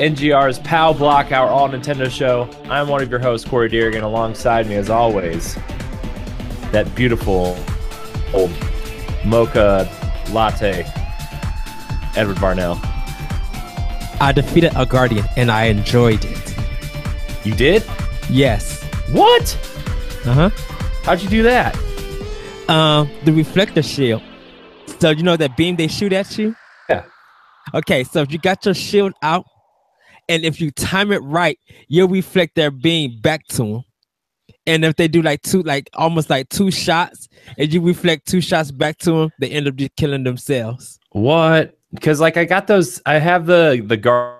NGR's PAL Block, our all Nintendo show. I'm one of your hosts, Corey Deerigan. Alongside me, as always, that beautiful old mocha latte, Edward Varnell. I defeated a guardian and I enjoyed it. You did? Yes. What? Uh huh. How'd you do that? Um, the reflector shield. So you know that beam they shoot at you. Yeah. Okay, so if you got your shield out, and if you time it right, you'll reflect their beam back to them. And if they do like two, like almost like two shots, and you reflect two shots back to them, they end up just killing themselves. What? Because like I got those, I have the the guard,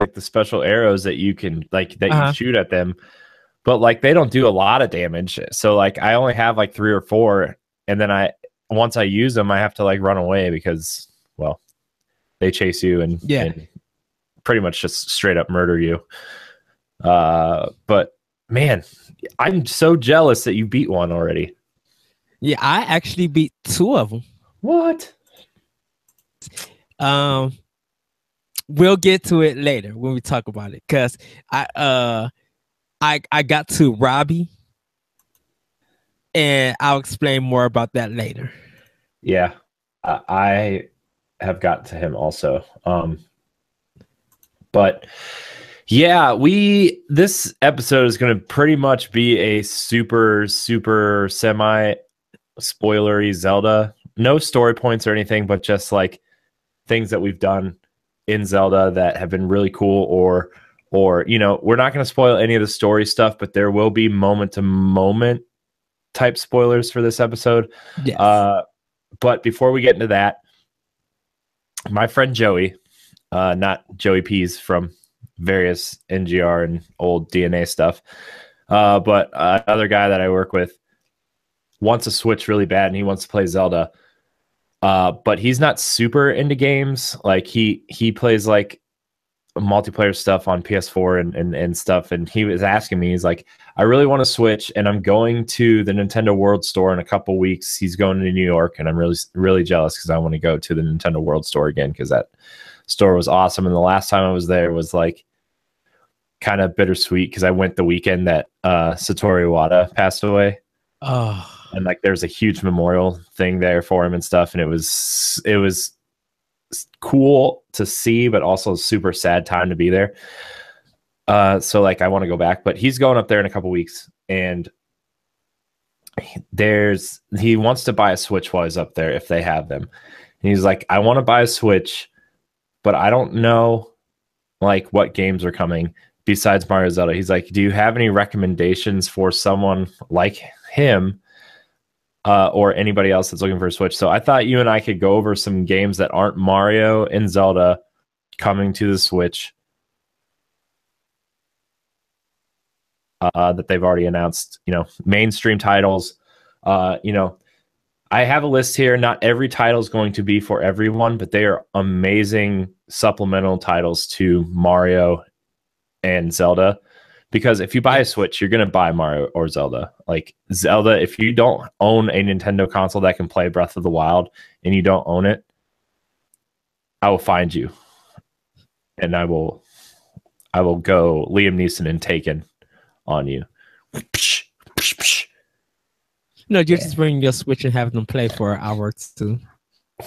like the special arrows that you can like that Uh-huh. you shoot at them, but like they don't do a lot of damage. So like I only have like three or four, and then I once I use them, I have to like run away because well, they chase you and Yeah. and pretty much just straight up murder you. Uh, but man, I'm so jealous that you beat one already. Yeah, I actually beat two of them. What? Um, we'll get to it later when we talk about it, cause I uh, I I got to Robbie, and I'll explain more about that later. Yeah, I- I have got to him also. Um, but yeah, we this episode is going to pretty much be a super super semi spoilery Zelda. No story points or anything, but just like things that we've done in Zelda that have been really cool or or you know, we're not going to spoil any of the story stuff, but there will be moment to moment type spoilers for this episode. Yes. Uh, but before we get into that, my friend Joey, uh, not Joey Peas from various NGR and old DNA stuff, uh, but uh, another guy that I work with wants a Switch really bad and he wants to play Zelda. Uh, but he's not super into games. Like he he plays like multiplayer stuff on PS4 and, and and stuff. And he was asking me, he's like, I really want to switch, and I'm going to the Nintendo World Store in a couple weeks. He's going to New York, and I'm really really jealous because I want to go to the Nintendo World Store again because that store was awesome. And the last time I was there was like kind of bittersweet because I went the weekend that uh, Satoru Iwata passed away. Oh, and like there's a huge memorial thing there for him and stuff. And it was it was cool to see but also a super sad time to be there. Uh so like i want to go back but he's going up there in a couple weeks. And there's he wants to buy a switch while he's up there if they have them. And he's like i want to buy a switch but i don't know like what games are coming besides mario zelda he's like do you have any recommendations for someone like him uh, or anybody else that's looking for a Switch. So I thought you and I could go over some games that aren't Mario and Zelda coming to the Switch uh, that they've already announced. You know, mainstream titles. Uh, you know, I have a list here. Not every title is going to be for everyone, but they are amazing supplemental titles to Mario and Zelda because if you buy a Switch, you're gonna buy Mario or Zelda. Like Zelda, if you don't own a Nintendo console that can play Breath of the Wild and you don't own it, I will find you, and I will, I will go Liam Neeson and Taken on you. No, you just bring your Switch and have them play for an hour or two.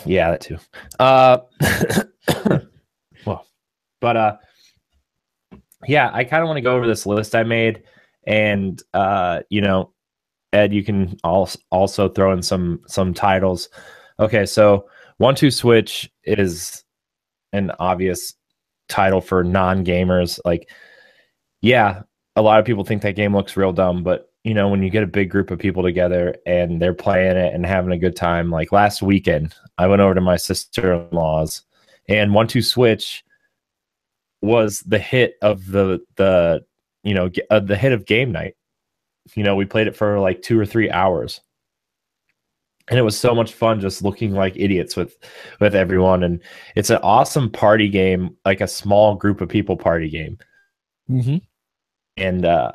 Yeah, that too. Uh, well, but uh, yeah, I kind of want to go over this list I made, and uh, you know, Ed, you can also also throw in some some titles. Okay, so One Two Switch is an obvious title for non gamers. Like, yeah, a lot of people think that game looks real dumb, but you know, when you get a big group of people together and they're playing it and having a good time, like last weekend, I went over to my sister in law's and One Two Switch was the hit of the the you know uh, the hit of game night. You know, we played it for like two or three hours, and it was so much fun just looking like idiots with with everyone. And it's an awesome party game, like a small group of people party game. Mm-hmm. And uh,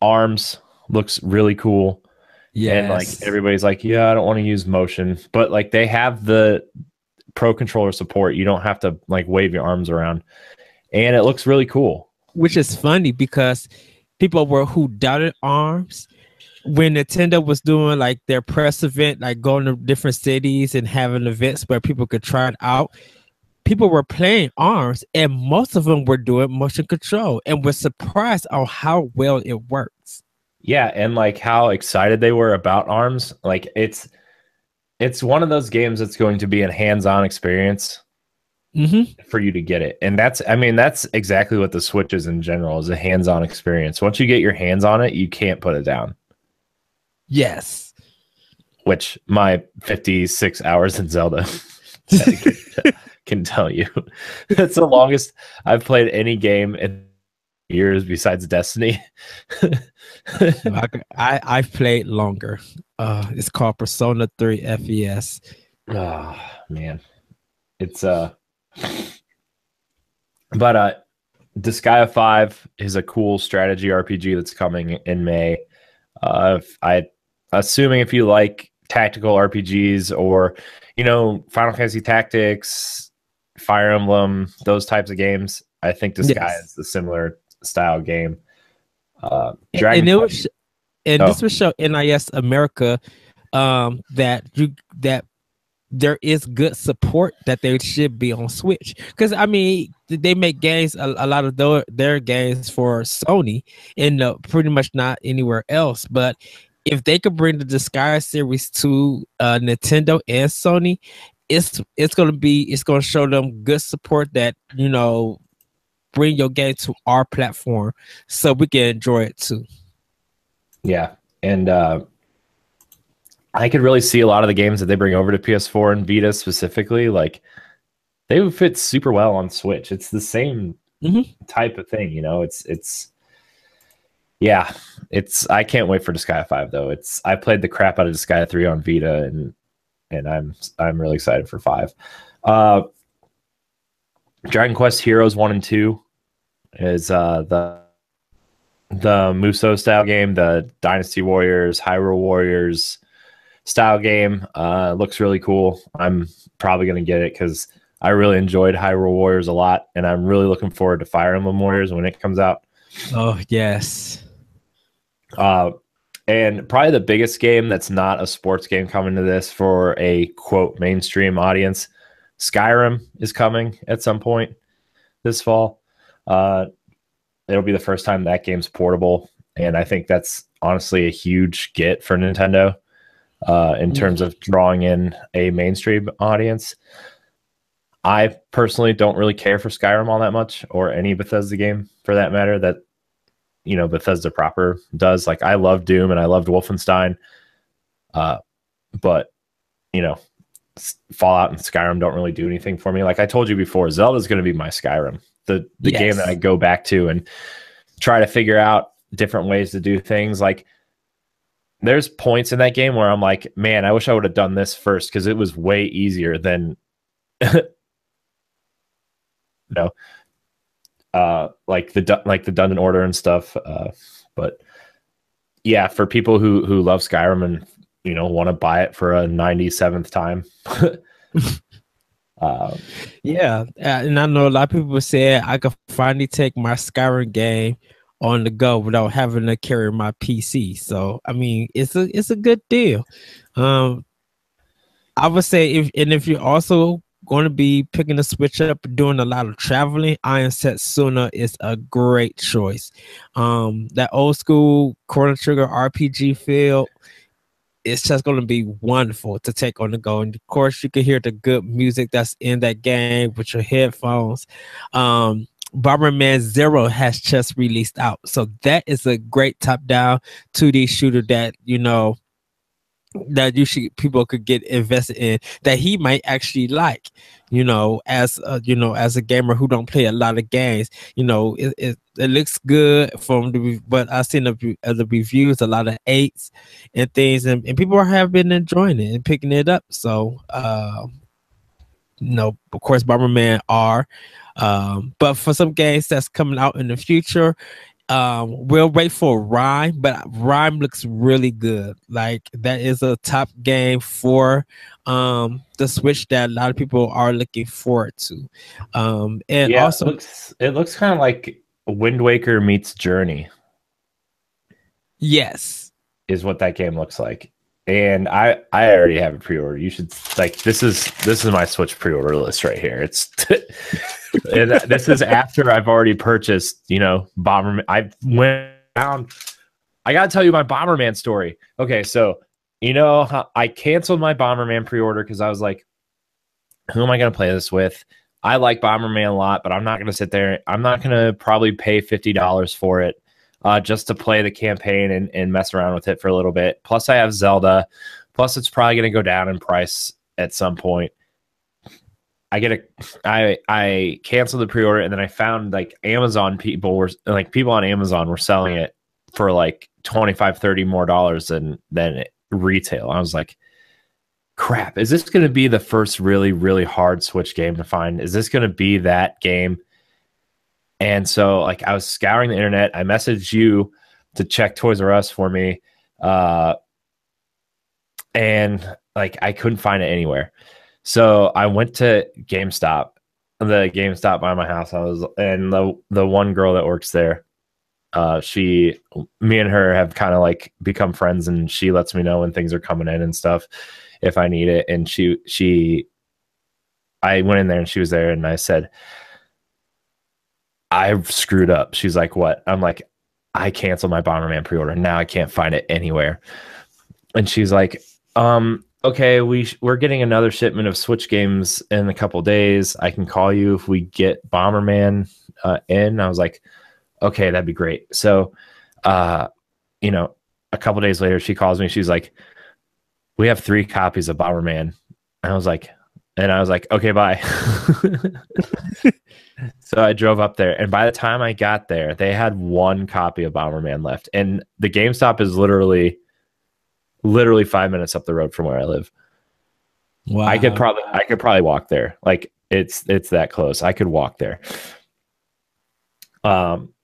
Arms looks really cool. Yeah, And like everybody's like, yeah, I don't want to use motion, but like they have the pro controller support. You don't have to like wave your arms around. and it looks really cool. Which is funny because people were who doubted arms when Nintendo was doing like their press event, like going to different cities and having events where people could try it out. People were playing arms, and most of them were doing motion control, and were surprised on how well it works. Yeah, and like how excited they were about arms. Like it's it's one of those games that's going to be a hands-on experience mm-hmm. for you to get it and that's i mean that's exactly what the switch is in general is a hands-on experience once you get your hands on it you can't put it down yes which my 56 hours in zelda can tell you. That's the longest i've played any game in years besides destiny. I, I i've played longer. Uh it's called persona 3 fes oh man. It's uh but uh Disgaea 5 is a cool strategy RPG that's coming in May. Uh I assuming if you like tactical RPGs or you know Final Fantasy Tactics, Fire Emblem, those types of games, I think Disgaea yes. is a similar style game. Uh Dragon and it was and oh. this would show NIS America um that you that there is good support that they should be on Switch. Because I mean, they make games a, a lot of their, their games for Sony and uh, pretty much not anywhere else. But if they could bring the Disgaea series to uh, Nintendo and Sony, it's it's gonna be it's gonna show them good support that you know bring your game to our platform so we can enjoy it too. Yeah, and uh, I could really see a lot of the games that they bring over to PS4 and Vita specifically, like they would fit super well on Switch. It's the same mm-hmm. type of thing, you know. It's it's yeah, it's I can't wait for Disgaea 5 though. It's I played the crap out of Disgaea 3 on Vita and and I'm I'm really excited for 5. Uh Dragon Quest Heroes 1 and 2 is uh the the Musou style game, the Dynasty Warriors, Hyrule Warriors, style game. Uh, looks really cool. I'm probably going to get it because I really enjoyed Hyrule Warriors a lot, and I'm really looking forward to Fire Emblem Warriors when it comes out. Oh yes. Uh, and probably the biggest game that's not a sports game coming to this for a quote mainstream audience, Skyrim is coming at some point this fall. Uh, it'll be the first time that game's portable, and I think that's honestly a huge get for Nintendo uh, in terms of drawing in a mainstream audience. I personally don't really care for Skyrim all that much, or any Bethesda game for that matter. That you know Bethesda proper does. Like I love Doom and I loved Wolfenstein, uh, but you know Fallout and Skyrim don't really do anything for me. Like I told you before, Zelda's going to be my Skyrim, the the yes. game that I go back to and try to figure out different ways to do things. Like there's points in that game where I'm like, man, I wish I would have done this first because it was way easier than you know, uh, like the like the Dungeon Order and stuff. Uh, but yeah, for people who who love Skyrim and you know want to buy it for a 97th time. um, yeah, and I know a lot of people say I could finally take my Skyrim game on the go without having to carry my PC. So I mean, it's a it's a good deal. Um, I would say if and if you're also going to be picking the switch up, doing a lot of traveling, I Am Set Setsuna is a great choice. Um, that old school Chrono Trigger RPG feel. It's just going to be wonderful to take on the go. And of course, you can hear the good music that's in that game with your headphones. Um, Bomberman Zero has just released out. So that is a great top down 2D shooter that, you know, that you should people could get invested in that he might actually like you know as a, you know as a gamer who don't play a lot of games you know it, it, it looks good from the but i've seen the, the reviews a lot of eights and things and, and people have been enjoying it and picking it up. So uh you know of course bomberman r um, but for some games that's coming out in the future, Um, we'll wait for Rime, but Rime looks really good. Like that is a top game for um the Switch that a lot of people are looking forward to. Um, and Yeah, also it looks it looks kind of like Wind Waker meets Journey yes, is what that game looks like. And I I already have a pre-order. You should like this is this is my Switch pre-order list right here. It's and this is after I've already purchased, you know, Bomberman. I went down. I gotta tell you my Bomberman story. Okay, so you know I canceled my Bomberman pre-order because I was like, who am I gonna play this with? I like Bomberman a lot, but I'm not gonna sit there. I'm not gonna probably pay fifty dollars for it uh, just to play the campaign and, and mess around with it for a little bit. Plus, I have Zelda. Plus, it's probably gonna go down in price at some point. I get a I I canceled the pre-order and then I found like Amazon people were like people on Amazon were selling it for like 25 30 more dollars than than retail. I was like crap, is this going to be the first really really hard Switch game to find? Is this going to be that game? And so like I was scouring the internet, I messaged you to check Toys R Us for me. Uh and like I couldn't find it anywhere. So I went to GameStop, the GameStop by my house. I was, and the the one girl that works there, uh, she, me and her have kind of like become friends, and she lets me know when things are coming in and stuff if I need it. And she she, I went in there and she was there, and I said, I screwed up. She's like, what? I'm like, I canceled my Bomberman pre-order. Now I can't find it anywhere. And she's like, um, okay, we sh- we're getting another shipment of Switch games in a couple days. I can call you if we get Bomberman uh, in. I was like, okay, that'd be great. So, uh, you know, a couple days later, she calls me. She's like, we have three copies of Bomberman. And I was like, and I was like, okay, bye. so I drove up there, and by the time I got there, they had one copy of Bomberman left, and the GameStop is literally, literally five minutes up the road from where I live. wow. I could probably, I could probably walk there. Like it's, it's that close. I could walk there. Um,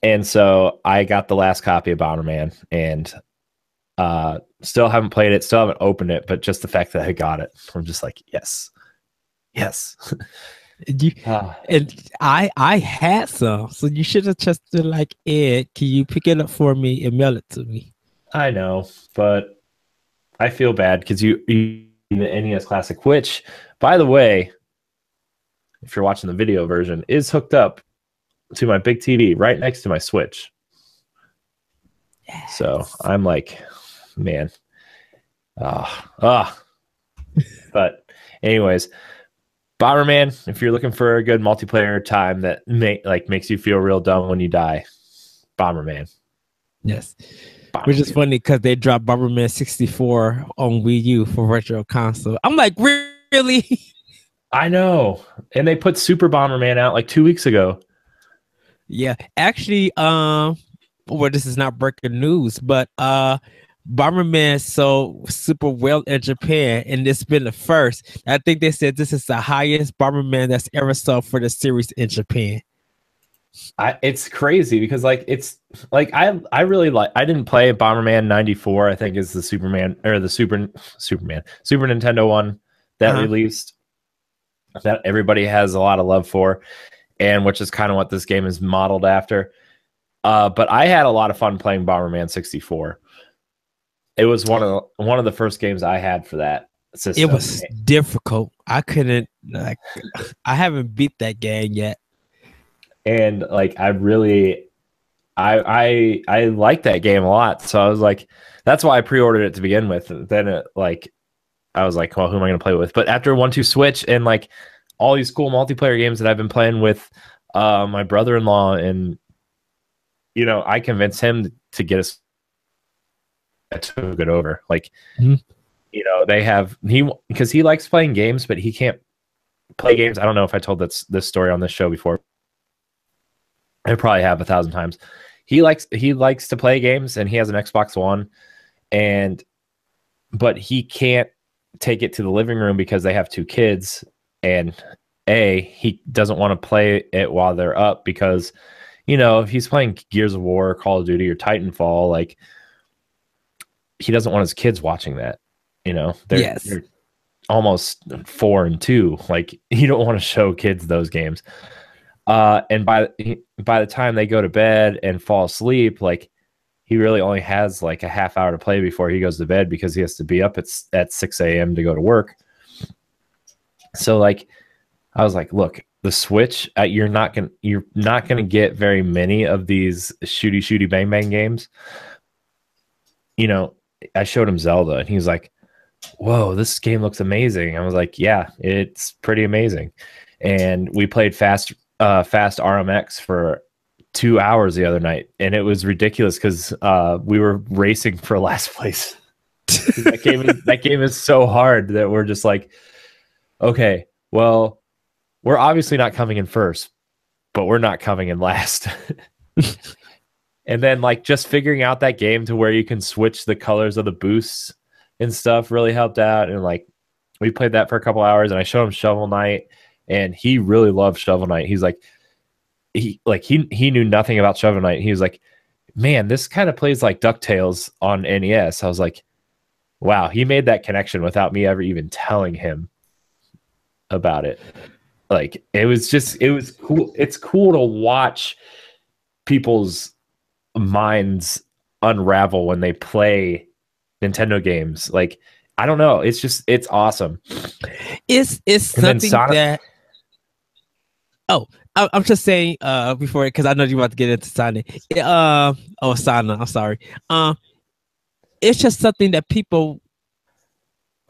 and so I got the last copy of Bomberman, and uh, still haven't played it, still haven't opened it, but just the fact that I got it, I'm just like, yes, yes. You, and I I had some, so you should have just been like, Ed, can you pick it up for me and mail it to me? I know, but I feel bad because you, you the NES Classic, which, by the way, if you're watching the video version, is hooked up to my big TV right next to my Switch. Yes. So I'm like, man, ah, ah. but, anyways, Bomberman. If you're looking for a good multiplayer time that make like makes you feel real dumb when you die, Bomberman. Yes. Which is funny because they dropped Bomberman 64 on Wii U for Virtual Console. I'm like, really? I know, and they put Super Bomberman out like two weeks ago. yeah. Actually, um, well, this is not breaking news, but uh Bomberman sold super well in Japan, and it's been the first. I think they said this is the highest Bomberman that's ever sold for the series in Japan. I, it's crazy because like it's like I I really like I didn't play Bomberman 94 I think is the Superman or the Super Superman Super Nintendo one that Uh-huh. released that everybody has a lot of love for and which is kind of what this game is modeled after uh but I had a lot of fun playing Bomberman 64 it was one of the, one of the first games I had for that system It was difficult. I couldn't like I haven't beat that game yet. and like I really I I I like that game a lot. So I was like that's why I pre-ordered it to begin with. And then it like I was like, well, who am I going to play with? But after one two switch and like all these cool multiplayer games that I've been playing with uh my brother-in-law and you know, I convinced him to get us I took it over. Like Mhm. you know, they have he because he likes playing games, but he can't play games. I don't know if I told this this story on this show before. I probably have a thousand times. He likes he likes to play games and he has an Xbox One and but he can't take it to the living room because they have two kids and a he doesn't want to play it while they're up because you know, if he's playing Gears of War, Call of Duty, or Titanfall, like he doesn't want his kids watching that. You know, they're, Yes. they're almost four and two. Like you don't want to show kids those games. Uh, and by by the time they go to bed and fall asleep, like he really only has like a half hour to play before he goes to bed because he has to be up at at six a.m. to go to work. So like, I was like, look, the Switch, uh, you're not gonna you're not gonna get very many of these shooty shooty bang bang games. You know, I showed him Zelda, and he was like, "Whoa, this game looks amazing." I was like, "Yeah, it's pretty amazing." And we played fast uh, fast RMX for two hours the other night, and it was ridiculous because uh, we were racing for last place. that game is that game is so hard that we're just like, okay, well, we're obviously not coming in first, but we're not coming in last. and then like just figuring out that game to where you can switch the colors of the boosts and stuff really helped out. And like we played that for a couple hours, and I showed him Shovel Knight, and he really loved Shovel Knight. He's like, he like he he knew nothing about Shovel Knight. He was like, man, this kind of plays like Ducktales on NES. I was like, wow, he made that connection without me ever even telling him about it. Like it was just it was cool. It's cool to watch people's minds unravel when they play Nintendo games. Like I don't know, it's just it's awesome. It's it's And something Sonic- that. Oh, I, I'm just saying uh before because I know you're about to get into Sonic. Uh oh, Sana. I'm sorry. Um, it's just something that people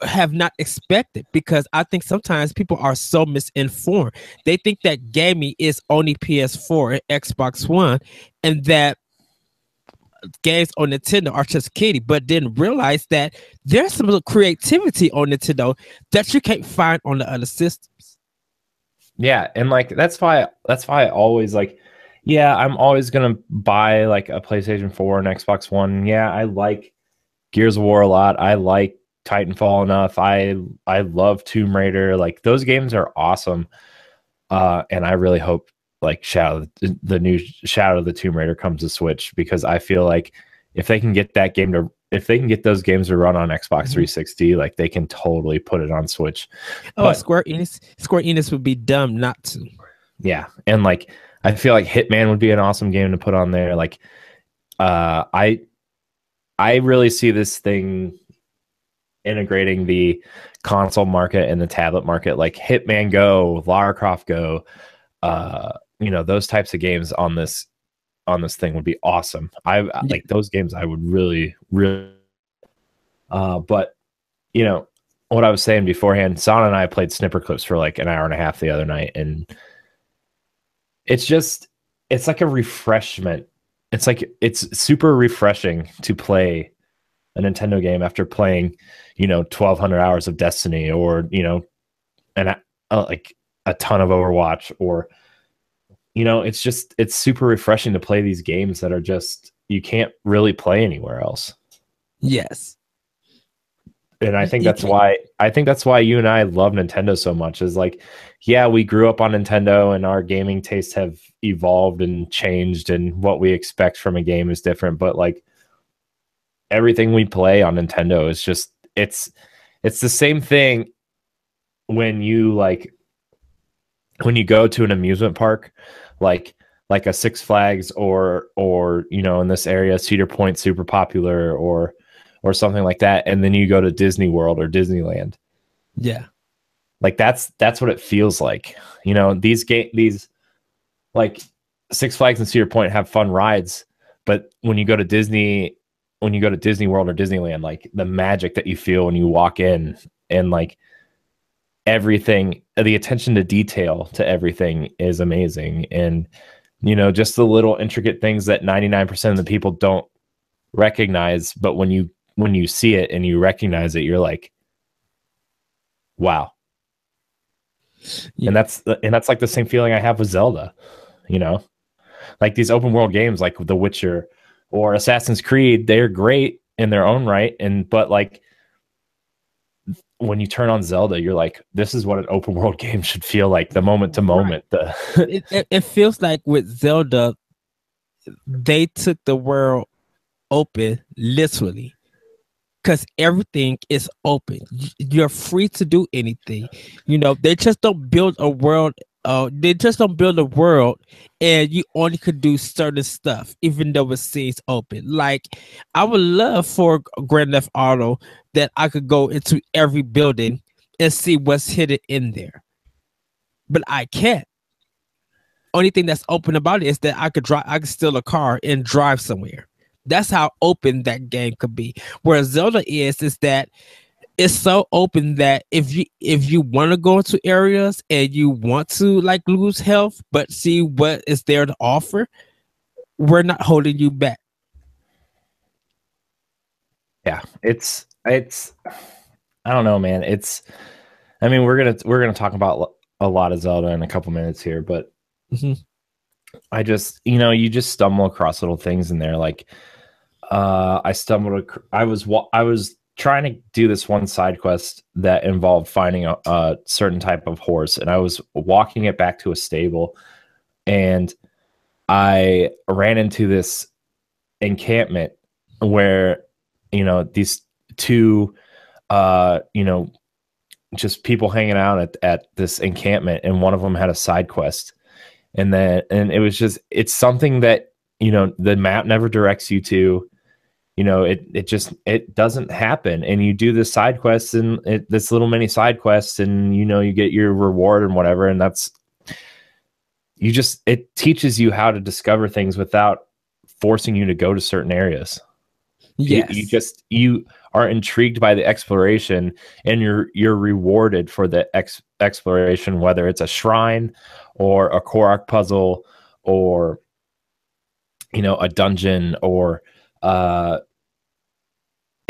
have not expected because I think sometimes people are so misinformed. They think that gaming is only PS4 and Xbox One, and that games on Nintendo are just kiddie, but didn't realize that there's some little creativity on Nintendo that you can't find on the other systems. Yeah, and like that's why that's why I always like yeah, I'm always to buy like a PlayStation 4 and Xbox One. Yeah, I like Gears of War a lot. I like Titanfall enough. I I love Tomb Raider. Like those games are awesome. Uh and I really hope like Shadow the new Shadow of the Tomb Raider comes to Switch because I feel like if they can get that game to if they can get those games to run on Xbox 360, like they can totally put it on Switch. Oh, But- Square Enix, Square Enix would be dumb not to. Yeah, and like I feel like Hitman would be an awesome game to put on there. Like, uh, I I really see this thing integrating the console market and the tablet market, like Hitman Go, Lara Croft Go, uh, you know, those types of games on this on this thing would be awesome. I like those games. I would really, really. Uh, but you know what I was saying beforehand. Sana and I played Snipper Clips for like an hour and a half the other night, and it's just it's like a refreshment. It's like it's super refreshing to play a Nintendo game after playing, you know, twelve hundred hours of Destiny or you know, and like a ton of Overwatch or you know, it's just it's super refreshing to play these games that are just you can't really play anywhere else. Yes. And I think that's why I think that's why you and I love Nintendo so much is like yeah, we grew up on Nintendo and our gaming tastes have evolved and changed and what we expect from a game is different, but like everything we play on Nintendo is just it's it's the same thing when you like when you go to an amusement park like like a Six Flags or or you know in this area Cedar Point super popular or or something like that and then you go to Disney World or Disneyland Yeah. like that's that's what it feels like you know these game these like Six Flags and Cedar Point have fun rides but when you go to Disney when you go to Disney World or Disneyland like the magic that you feel when you walk in and like everything uh, the attention to detail to everything is amazing. And you know just the little intricate things that 99% of the people don't recognize but when you when you see it and you recognize it you're like wow. Yeah. and that's uh, and that's like the same feeling i have with zelda you know? Like these open world games like the witcher or assassin's creed they're great in their own right and but like when you turn on zelda you're like this is what an open world game should feel like the moment to moment the It, it, it feels like with Zelda, they took the world open literally because everything is open. You're free to do anything. You know, they just don't build a world. Uh, they just don't build a world, and you only could do certain stuff, even though it seems open. Like, I would love for Grand Theft Auto that I could go into every building and see what's hidden in there, but I can't. Only thing that's open about it is that I could drive. I could steal a car and drive somewhere that's how open that game could be. Where Zelda is, is that it's so open that if you if you want to go into areas and you want to like lose health, but see what is there to offer, we're not holding you back. Yeah, it's it's I don't know, man. It's I mean, we're gonna we're gonna talk about a lot of Zelda in a couple minutes here, but mm-hmm. I just you know you just stumble across little things in there like uh, I stumbled. I was I was trying to do this one side quest that involved finding a, a, certain type of horse, and I was walking it back to a stable, and I ran into this encampment where you know these two, uh, you know, just people hanging out at at this encampment, and one of them had a side quest, and then and it was just it's something that you know the map never directs you to you know it it just it doesn't happen. And you do this side quests and it, this little mini side quests and you know you get your reward and whatever. And that's you just it teaches you how to discover things without forcing you to go to certain areas. Yes. you, you just you are intrigued by the exploration and you're you're rewarded for the ex- exploration whether it's a shrine or a korok puzzle or you know a dungeon or uh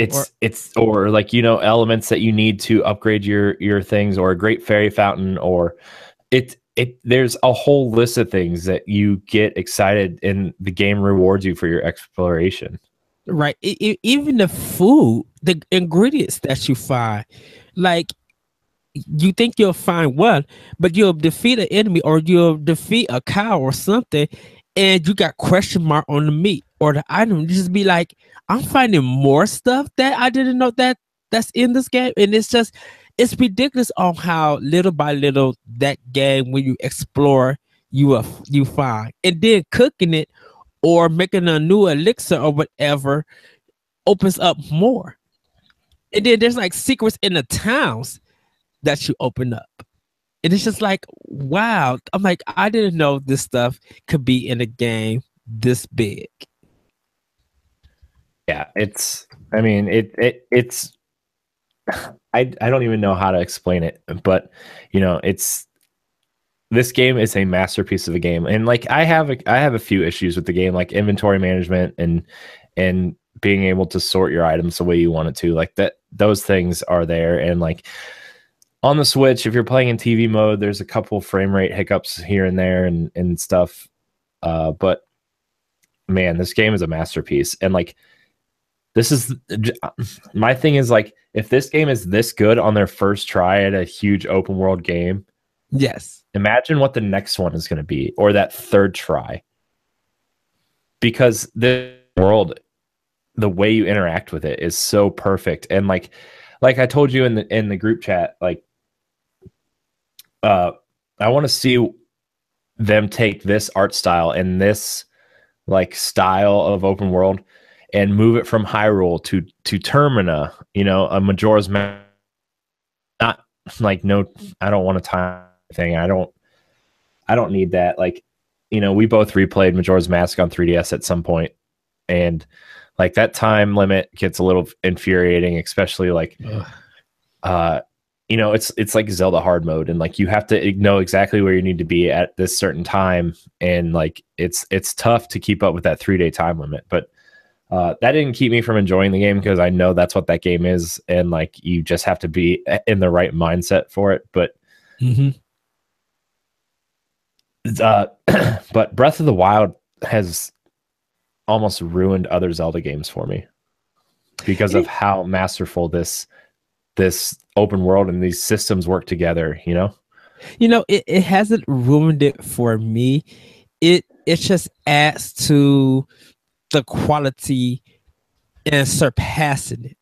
it's or, it's or like you know elements that you need to upgrade your your things or a great fairy fountain or it it there's a whole list of things that you get excited and the game rewards you for your exploration. Right. It, it, even the food the ingredients that you find like you think you'll find one but you'll defeat an enemy or you'll defeat a cow or something and you got question mark on the meat or the item, you just be like, I'm finding more stuff that I didn't know that that's in this game, and it's just it's ridiculous on how little by little that game when you explore you uh, you find, and then cooking it or making a new elixir or whatever opens up more. And then there's like secrets in the towns that you open up. And it's just like, wow. I'm like, I didn't know this stuff could be in a game this big. Yeah, it's I mean, it it it's I I don't even know how to explain it, but you know, it's this game is a masterpiece of a game. And like I have a, I have a few issues with the game like inventory management and and being able to sort your items the way you want it to. Like that those things are there and like on the Switch, if you're playing in TV mode, there's a couple frame rate hiccups here and there and and stuff. Uh, but man, this game is a masterpiece. And like, this is my thing is like, if this game is this good on their first try at a huge open world game, yes, imagine what the next one is going to be or that third try. Because the world, the way you interact with it is so perfect. And like, like I told you in the in the group chat, like uh, I want to see them take this art style and this like style of open world and move it from Hyrule to to Termina, you know, a Majora's Mask. Not like no, I don't want a time thing. I don't, I don't need that. Like, you know, we both replayed Majora's Mask on 3DS at some point, and like that time limit gets a little infuriating, especially like, Ugh. uh, you know it's it's like zelda hard mode and like you have to know exactly where you need to be at this certain time and like it's it's tough to keep up with that three day time limit but uh, that didn't keep me from enjoying the game because i know that's what that game is and like you just have to be in the right mindset for it but mm-hmm. uh, but breath of the wild has almost ruined other zelda games for me because of how masterful this this open world and these systems work together you know you know it, it hasn't ruined it for me it it just adds to the quality and surpassing it.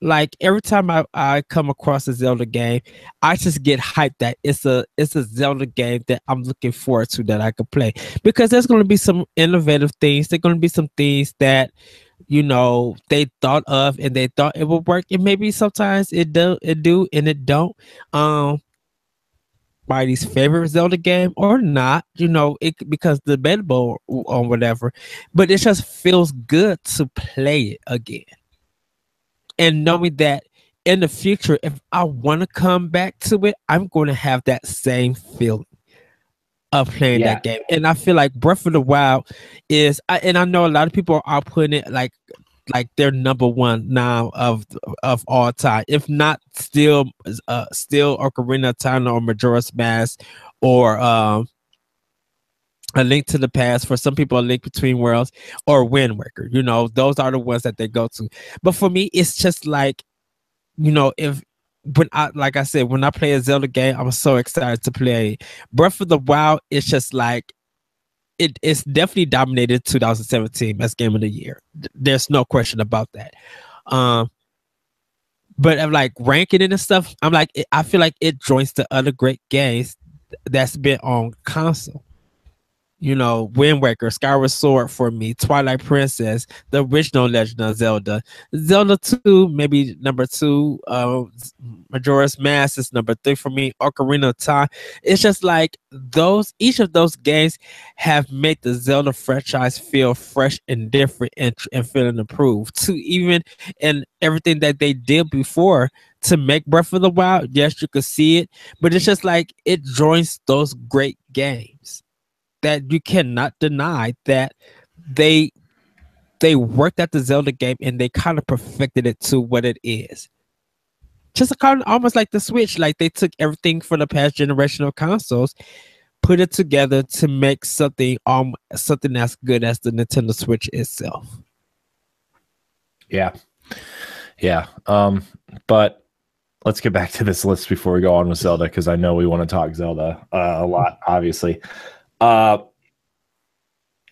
Like every time I, I come across a Zelda game, I just get hyped that it's a it's a Zelda game that I'm looking forward to that I could play because there's going to be some innovative things. There's going to be some things that you know they thought of and they thought it would work, and maybe sometimes it do it do and it don't. Um, anybody's favorite Zelda game or not, you know, it because debatable or whatever, but it just feels good to play it again. And knowing that in the future, if I want to come back to it, I'm going to have that same feeling of playing yeah. that game. And I feel like Breath of the Wild is, and I know a lot of people are putting it like like their number one now of of all time. If not still uh still Ocarina of Time or Majora's Mask or um a link to the past for some people a link between worlds or wind waker you know those are the ones that they go to but for me it's just like you know if when i like i said when i play a zelda game i'm so excited to play breath of the wild it's just like it, it's definitely dominated 2017 best game of the year. There's no question about that. Um, but I'm like ranking it and stuff. I'm like, I feel like it joins the other great games that's been on console you know, Wind Waker, Skyward Sword for me, Twilight Princess, the original Legend of Zelda, Zelda 2, maybe number two, uh, Majora's Mask is number three for me, Ocarina of Time. It's just like those, each of those games have made the Zelda franchise feel fresh and different and, and feeling improved. To even in everything that they did before to make Breath of the Wild, yes, you could see it, but it's just like it joins those great games that you cannot deny that they they worked at the Zelda game and they kind of perfected it to what it is. Just kind of almost like the Switch, like they took everything from the past generation of consoles, put it together to make something um something as good as the Nintendo Switch itself. Yeah. Yeah. Um, but let's get back to this list before we go on with Zelda because I know we want to talk Zelda uh, a lot, obviously. Uh,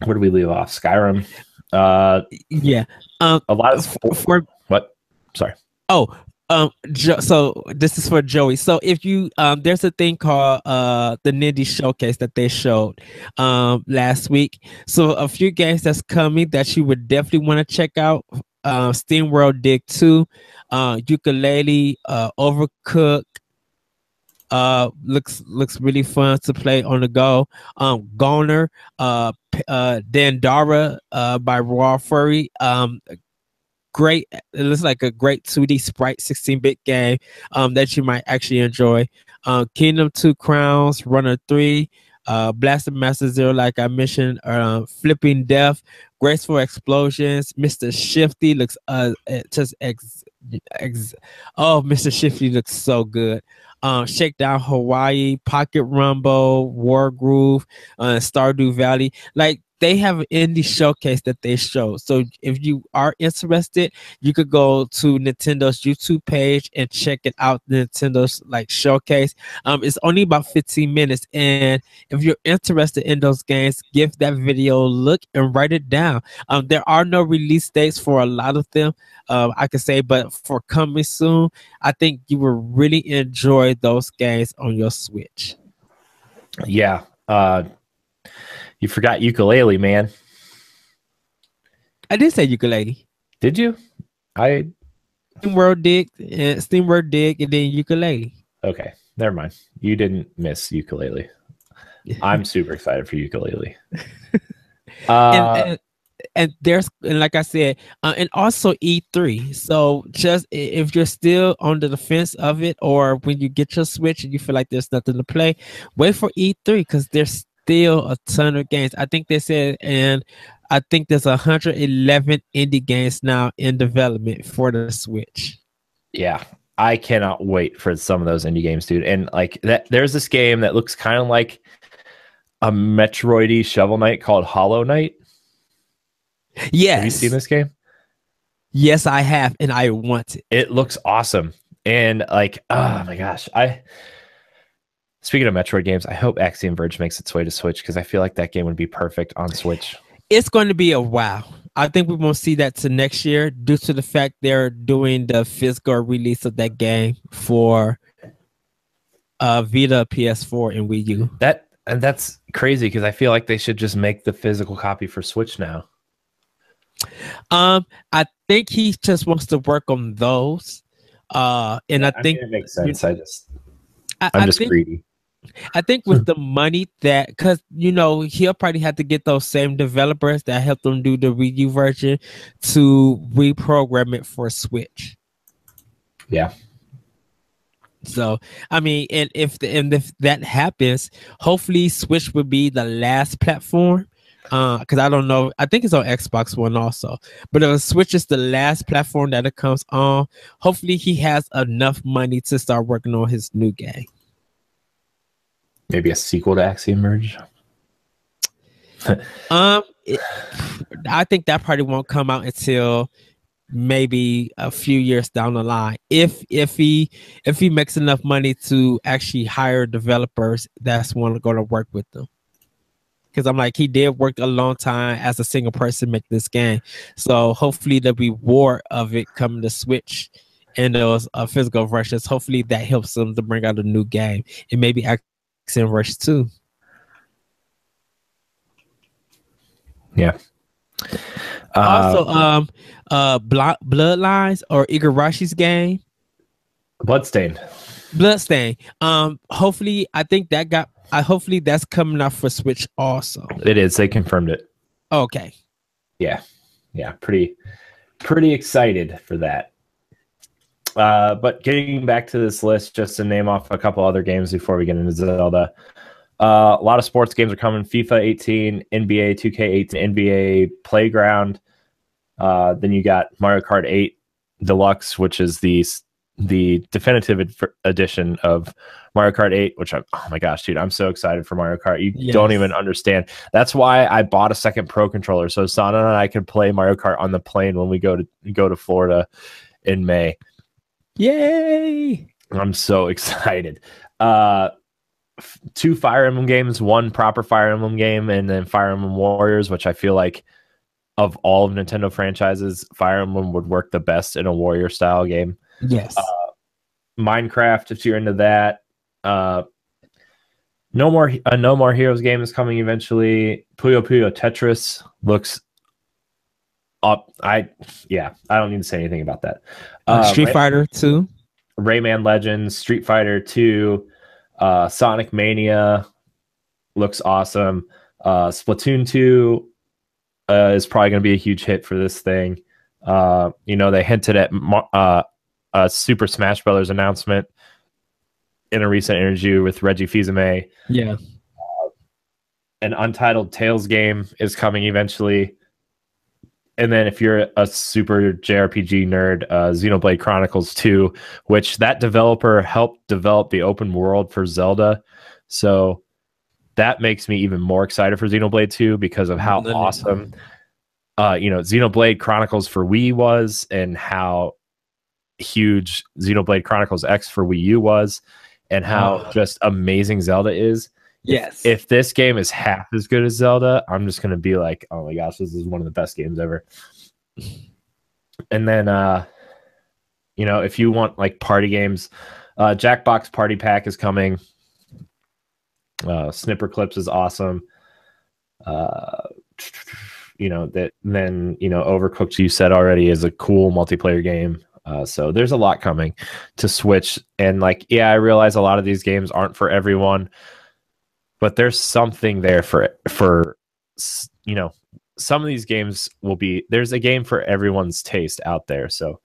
where do we leave off? Skyrim. Uh, yeah. Um, a lot of for, for what? Sorry. Oh, um, jo- so this is for Joey. So if you um, there's a thing called uh the Nindy Showcase that they showed um last week. So a few games that's coming that you would definitely want to check out. Uh, Steam World Dig 2, uh, Yooka-Laylee, uh, Overcooked, uh looks looks really fun to play on the go. Um goner uh uh dandara uh by raw fury um great it looks like a great 2d sprite 16-bit game um that you might actually enjoy. Uh, kingdom two crowns runner three uh blaster master zero like i mentioned uh flipping death graceful explosions mr shifty looks uh just ex, ex oh mr shifty looks so good um, Shakedown Hawaii, Pocket Rumble, Wargroove, uh, Stardew Valley. Like they have an indie showcase that they show. So if you are interested, you could go to Nintendo's YouTube page and check it out. Nintendo's like showcase. Um, it's only about 15 minutes, and if you're interested in those games, give that video a look and write it down. Um, there are no release dates for a lot of them. Um, I could say, but for coming soon, I think you will really enjoy those games on your Switch. Yeah. Uh you forgot Yooka-Laylee, man. I did say Yooka-Laylee. Did you? I Steam World Dig, uh, Steam World Dig, and then Yooka-Laylee. Okay, never mind. You didn't miss Yooka-Laylee. I'm super excited for Yooka-Laylee. uh, and, and, and, there's and like I said, uh, and also E3. So just if you're still on the fence of it, or when you get your Switch and you feel like there's nothing to play, wait for E3 because there's still a ton of games. I think they said, and I think there's 111 indie games now in development for the Switch. Yeah, I cannot wait for some of those indie games, dude. And like that, there's this game that looks kind of like a Metroidy Shovel Knight called Hollow Knight. Yes, have you seen this game? Yes, I have, and I want it. It looks awesome, and like, oh my gosh, I speaking of Metroid games, I hope Axiom Verge makes its way to Switch because I feel like that game would be perfect on Switch. It's going to be a wow. I think we won't see that to next year due to the fact they're doing the physical release of that game for uh Vita, PS4, and Wii U. That and that's crazy because I feel like they should just make the physical copy for Switch now. Um, I think he just wants to work on those. Uh, and I, I think mean, it makes sense. I just I, I'm I just think, greedy. I think with the money that, because you know, he'll probably have to get those same developers that helped them do the Wii U version to reprogram it for Switch. Yeah. So I mean, and if the, and if that happens, hopefully Switch would be the last platform. Uh, because I don't know, I think it's on Xbox One also. But if Switch is the last platform that it comes on, hopefully he has enough money to start working on his new game. Maybe a sequel to Axiom Verge. Um, it- I think that probably won't come out until maybe a few years down the line. If if he if he makes enough money to actually hire developers that's want to go to work with them. Because I'm like, he did work a long time as a single person make this game, so hopefully the reward of it coming to Switch and those uh, physical versions, hopefully that helps them to bring out a new game and maybe Axiom Rush too. Yeah. also, Uh, um, uh, Blo- Bloodlines or Igarashi's game, Bloodstain. Bloodstain. Um, hopefully, I think that got. I hopefully that's coming out for Switch also. It is. They confirmed it. Okay. Yeah. Yeah. Pretty, pretty excited for that. Uh, but getting back to this list, just to name off a couple other games before we get into Zelda. Uh, a lot of sports games are coming: FIFA 18, NBA 2K18, NBA Playground. Uh, then you got Mario Kart 8 Deluxe, which is the the definitive ed- edition of Mario Kart 8. Which I'm oh my gosh, dude, I'm so excited for Mario Kart. You Yes. don't even understand. That's why I bought a second Pro controller so Sana and I can play Mario Kart on the plane when we go to go to Florida in May. Yay! I'm so excited. Uh, f- two Fire Emblem games, one proper Fire Emblem game, and then Fire Emblem Warriors, which I feel like of all of Nintendo franchises, Fire Emblem would work the best in a warrior style game. Yes. Minecraft, if you're into that. Uh, no more, a No More Heroes game is coming eventually. Puyo Puyo Tetris looks up. I yeah, I don't need to say anything about that. Uh, Street Ray- Fighter Two. Rayman Legends, Street Fighter 2, uh, Sonic Mania looks awesome. Uh, Splatoon 2 uh, is probably going to be a huge hit for this thing. Uh, you know, they hinted at uh, a Super Smash Brothers announcement in a recent interview with Reggie Fils-Aimé. Yeah. An Untitled Tales game is coming eventually. And then if you're a super JRPG nerd, uh, Xenoblade Chronicles 2, which that developer helped develop the open world for Zelda. So that makes me even more excited for Xenoblade 2 because of how awesome uh, you know, Xenoblade Chronicles for Wii was and how huge Xenoblade Chronicles X for Wii U was and how Oh. just amazing Zelda is Yes. if this game is half as good as Zelda, I'm just gonna be like, oh my gosh, this is one of the best games ever. And then uh you know, if you want like party games, uh Jackbox Party Pack is coming. Uh Snipperclips is awesome. Uh you know, that then you know, Overcooked you said already is a cool multiplayer game. Uh, so there's a lot coming to Switch, and like, yeah, I realize a lot of these games aren't for everyone but there's something there for for you know some of these games will be there's a game for everyone's taste out there. So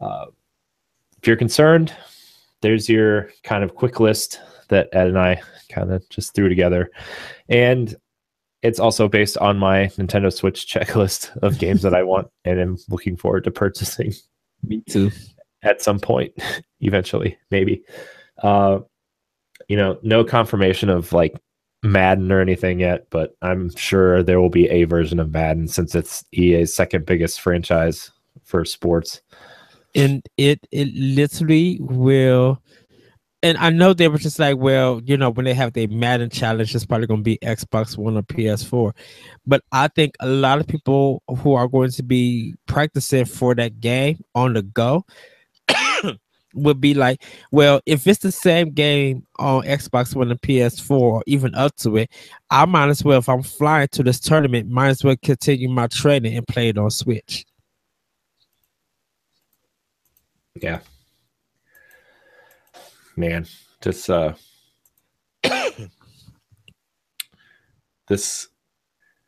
uh, if you're concerned there's your kind of quick list that ed and i kind of just threw together. And it's also based on my nintendo switch checklist of games that i want and am looking forward to purchasing Me too. at some point eventually maybe. Uh you know no confirmation of like madden or anything yet but i'm sure there will be a version of madden since it's ea's second biggest franchise for sports and it it literally will and I know they were just like, well, you know, when they have the Madden challenge, it's probably going to be Xbox One or PS4. But I think a lot of people who are going to be practicing for that game on the go would be like, well, if it's the same game on Xbox One and PS4, or even up to it, I might as well, if I'm flying to this tournament, might as well continue my training and play it on Switch. Yeah. Man, just uh this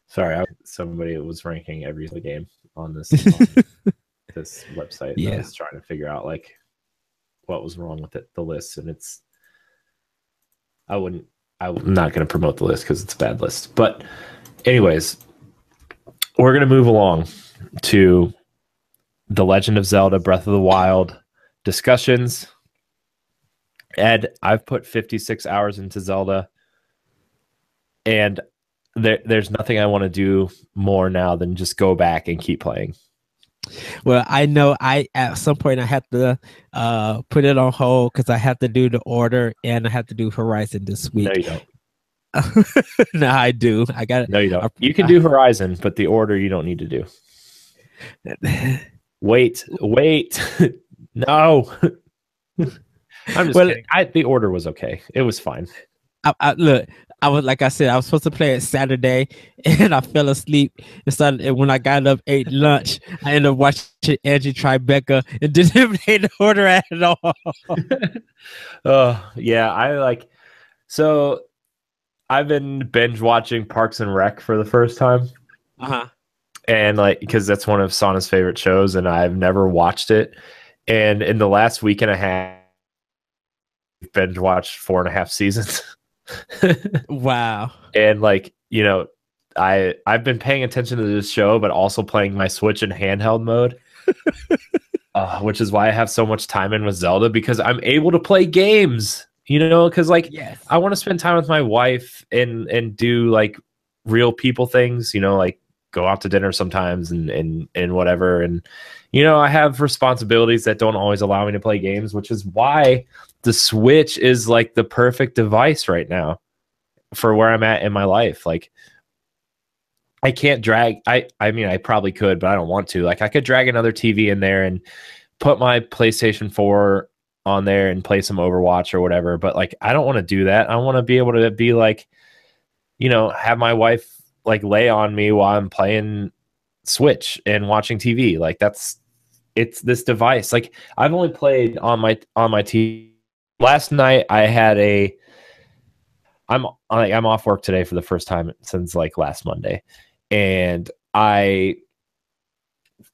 sorry, I, somebody was ranking every game on this on this website. Yeah. I was trying to figure out like what was wrong with it, the list, and it's I wouldn't I'm not going to promote the list because it's a bad list. But anyways, we're going to move along to the Legend of Zelda Breath of the Wild discussions. Ed, I've put 56 hours into Zelda, and there, there's nothing I want to do more now than just go back and keep playing. Well, I know I at some point I have to uh, put it on hold because I have to do the order and I have to do Horizon this week. No, you don't. no, I do. I got it. No, you don't. You can do Horizon, but the order you don't need to do. wait, wait. no. I'm just well, kidding. I, the order was okay. It was fine. I, I, look, I was like I said, I was supposed to play it Saturday, and I fell asleep. And, started, and when I got up, ate lunch, I ended up watching Angie Tribeca and didn't play the order at all. oh yeah, I like. So, I've been binge watching Parks and Rec for the first time. Uh huh. And like, because that's one of Sana's favorite shows, and I've never watched it. And in the last week and a half, binge watched four and a half seasons. wow. And like, you know, I I've been paying attention to this show, but also playing my Switch in handheld mode. uh, which is why I have so much time in with Zelda because I'm able to play games. You know, because like yes. I want to spend time with my wife and and do like real people things. You know, like go out to dinner sometimes and and and whatever. And you know, I have responsibilities that don't always allow me to play games, which is why the Switch is like the perfect device right now for where I'm at in my life. Like I can't drag I I mean I probably could, but I don't want to. Like I could drag another TV in there and put my PlayStation 4 on there and play some Overwatch or whatever, but like I don't want to do that. I want to be able to be like you know, have my wife like lay on me while I'm playing Switch and watching TV. Like that's it's this device. Like I've only played on my on my TV last night I had a I'm like I'm off work today for the first time since like last Monday, and I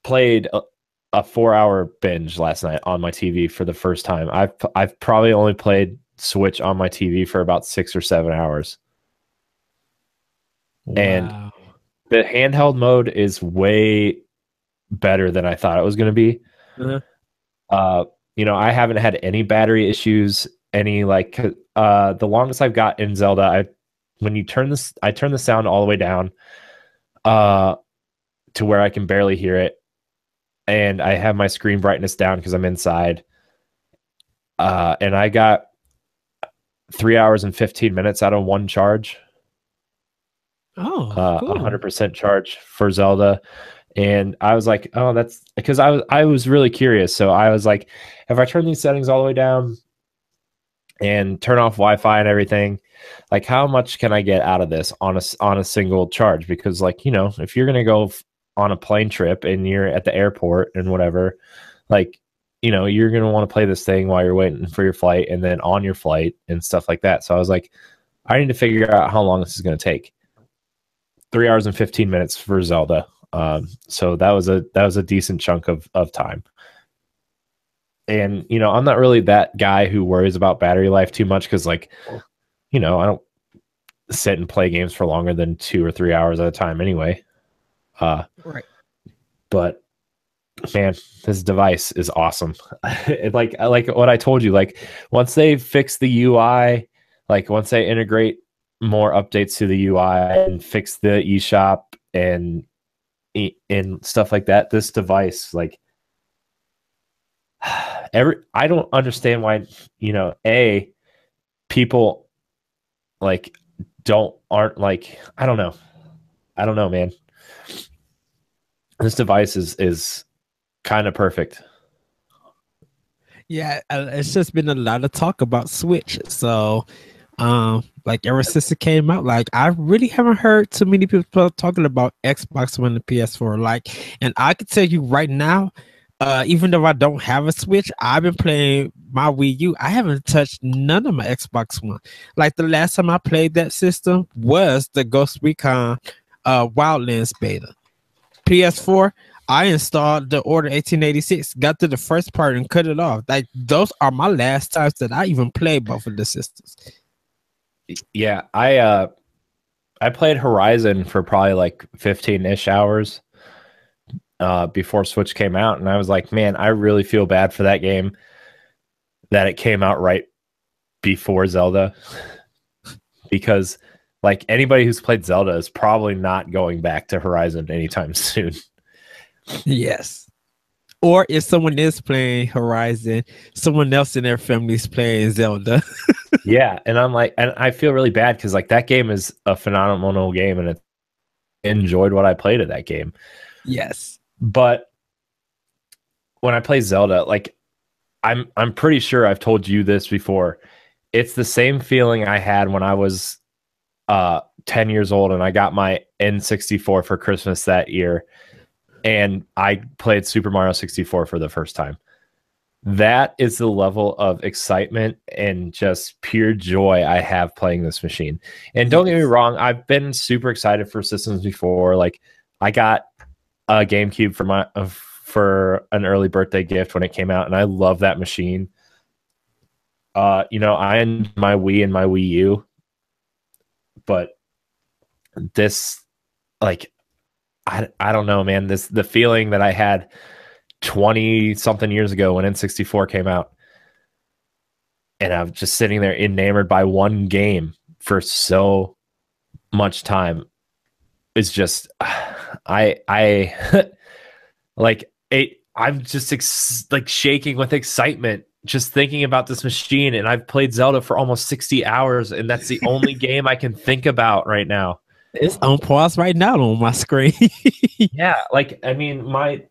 played a, a four hour binge last night on my TV for the first time. I've I've probably only played Switch on my TV for about six or seven hours, wow. and the handheld mode is way better than I thought it was going to be. Uh-huh. Uh, you know, I haven't had any battery issues, any like uh the longest I've got in Zelda, I when you turn this I turn the sound all the way down uh to where I can barely hear it. And I have my screen brightness down because I'm inside. Uh and I got three hours and 15 minutes out of one charge. Oh, uh, cool. 100% charge for Zelda and I was like, oh, that's because I was I was really curious. So I was like, if I turn these settings all the way down and turn off Wi-Fi and everything, like how much can I get out of this on a on a single charge? Because like you know, if you're gonna go on a plane trip and you're at the airport and whatever, like you know, you're gonna want to play this thing while you're waiting for your flight and then on your flight and stuff like that. So I was like, I need to figure out how long this is gonna take. Three hours and fifteen minutes for Zelda um, so that was a that was a decent chunk of of time. And you know, I'm not really that guy who worries about battery life too much because, like, you know, I don't sit and play games for longer than two or three hours at a time anyway. Uh, right. But man, this device is awesome. like like what I told you, like once they fix the UI, like once they integrate more updates to the UI and fix the eShop and and stuff like that this device like every I don't understand why you know a people like don't aren't like I don't know. I don't know man. This device is is kind of perfect. Yeah uh, it's just been a lot of talk about switch so um like ever since it came out like i really haven't heard too many people talking about xbox one and ps4 like and i can tell you right now uh even though i don't have a switch i've been playing my wii u i haven't touched none of my xbox one like the last time i played that system was the ghost recon uh wildlands beta ps4 I installed the Order 1886, got to the first part and cut it off. Like those are my last times that I even played both of the systems. Yeah, I uh I played Horizon for probably like 15-ish hours uh before Switch came out and I was like, man, I really feel bad for that game that it came out right before Zelda because like anybody who's played Zelda is probably not going back to Horizon anytime soon. Yes. Or if someone is playing Horizon, someone else in their family is playing Zelda. yeah, and I'm like, and I feel really bad because like that game is a phenomenal game, and I enjoyed what I played of that game. Yes, but when I play Zelda, like I'm I'm pretty sure I've told you this before. It's the same feeling I had when I was uh 10 years old and I got my N64 for Christmas that year and I played Super Mario 64 for the first time. That is the level of excitement and just pure joy I have playing this machine. And don't get me wrong, I've been super excited for systems before. Like I got a GameCube for my uh, for an early birthday gift when it came out, and I love that machine. Uh, you know, I and my Wii and my Wii U, but this, like, I, I don't know, man. This the feeling that I had 20 something years ago when N64 came out. And I'm just sitting there enamored by one game for so much time is just I I like it I'm just ex- like shaking with excitement just thinking about this machine and I've played Zelda for almost 60 hours and that's the only game I can think about right now. It's on pause right now on my screen. yeah, like I mean, my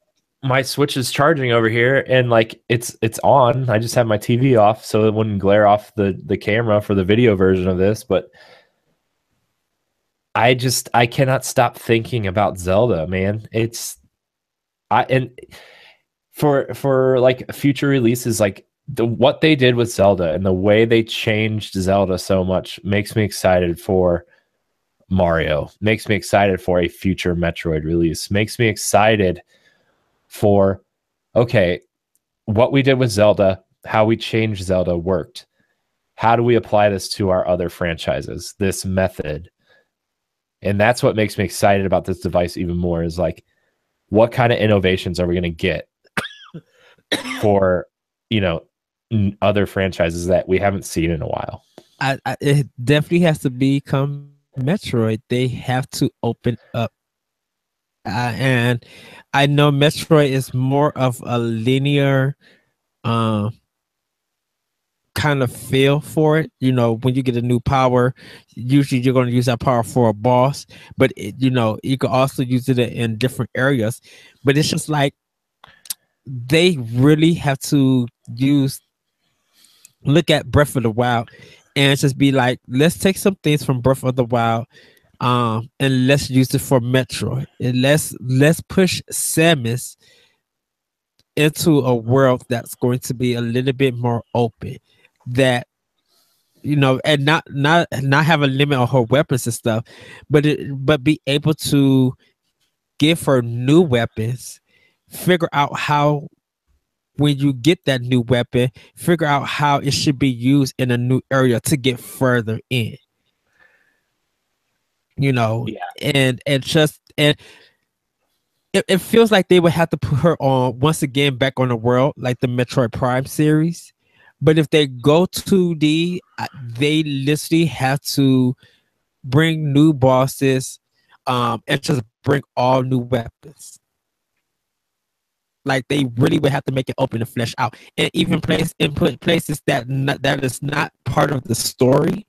my Switch is charging over here, and like it's it's on. I just have my TV off so it wouldn't glare off the the camera for the video version of this, but. I just I cannot stop thinking about Zelda, man. It's I and for for like future releases like the what they did with Zelda and the way they changed Zelda so much makes me excited for Mario. Makes me excited for a future Metroid release. Makes me excited for okay, what we did with Zelda, how we changed Zelda worked. How do we apply this to our other franchises? This method. And that's what makes me excited about this device even more is like what kind of innovations are we going to get for, you know, other franchises that we haven't seen in a while? I, I, it definitely has to become Metroid, they have to open up. Uh, and I know Metroid is more of a linear uh, kind of feel for it. You know, when you get a new power, usually you're going to use that power for a boss, but it, you know, you can also use it in different areas. But it's just like they really have to use look at Breath of the Wild and just be like, let's take some things from Breath of the Wild, um, and let's use it for Metroid. And let's let's push Samus into a world that's going to be a little bit more open. That you know, and not not not have a limit on her weapons and stuff, but it, but be able to give her new weapons, figure out how when you get that new weapon, figure out how it should be used in a new area to get further in. You know, yeah. and and just and it, it feels like they would have to put her on once again back on the world, like the Metroid Prime series. But if they go 2D, they literally have to bring new bosses um, and just bring all new weapons Like they really would have to make it open and flesh out, and even place input places that not, that is not part of the story.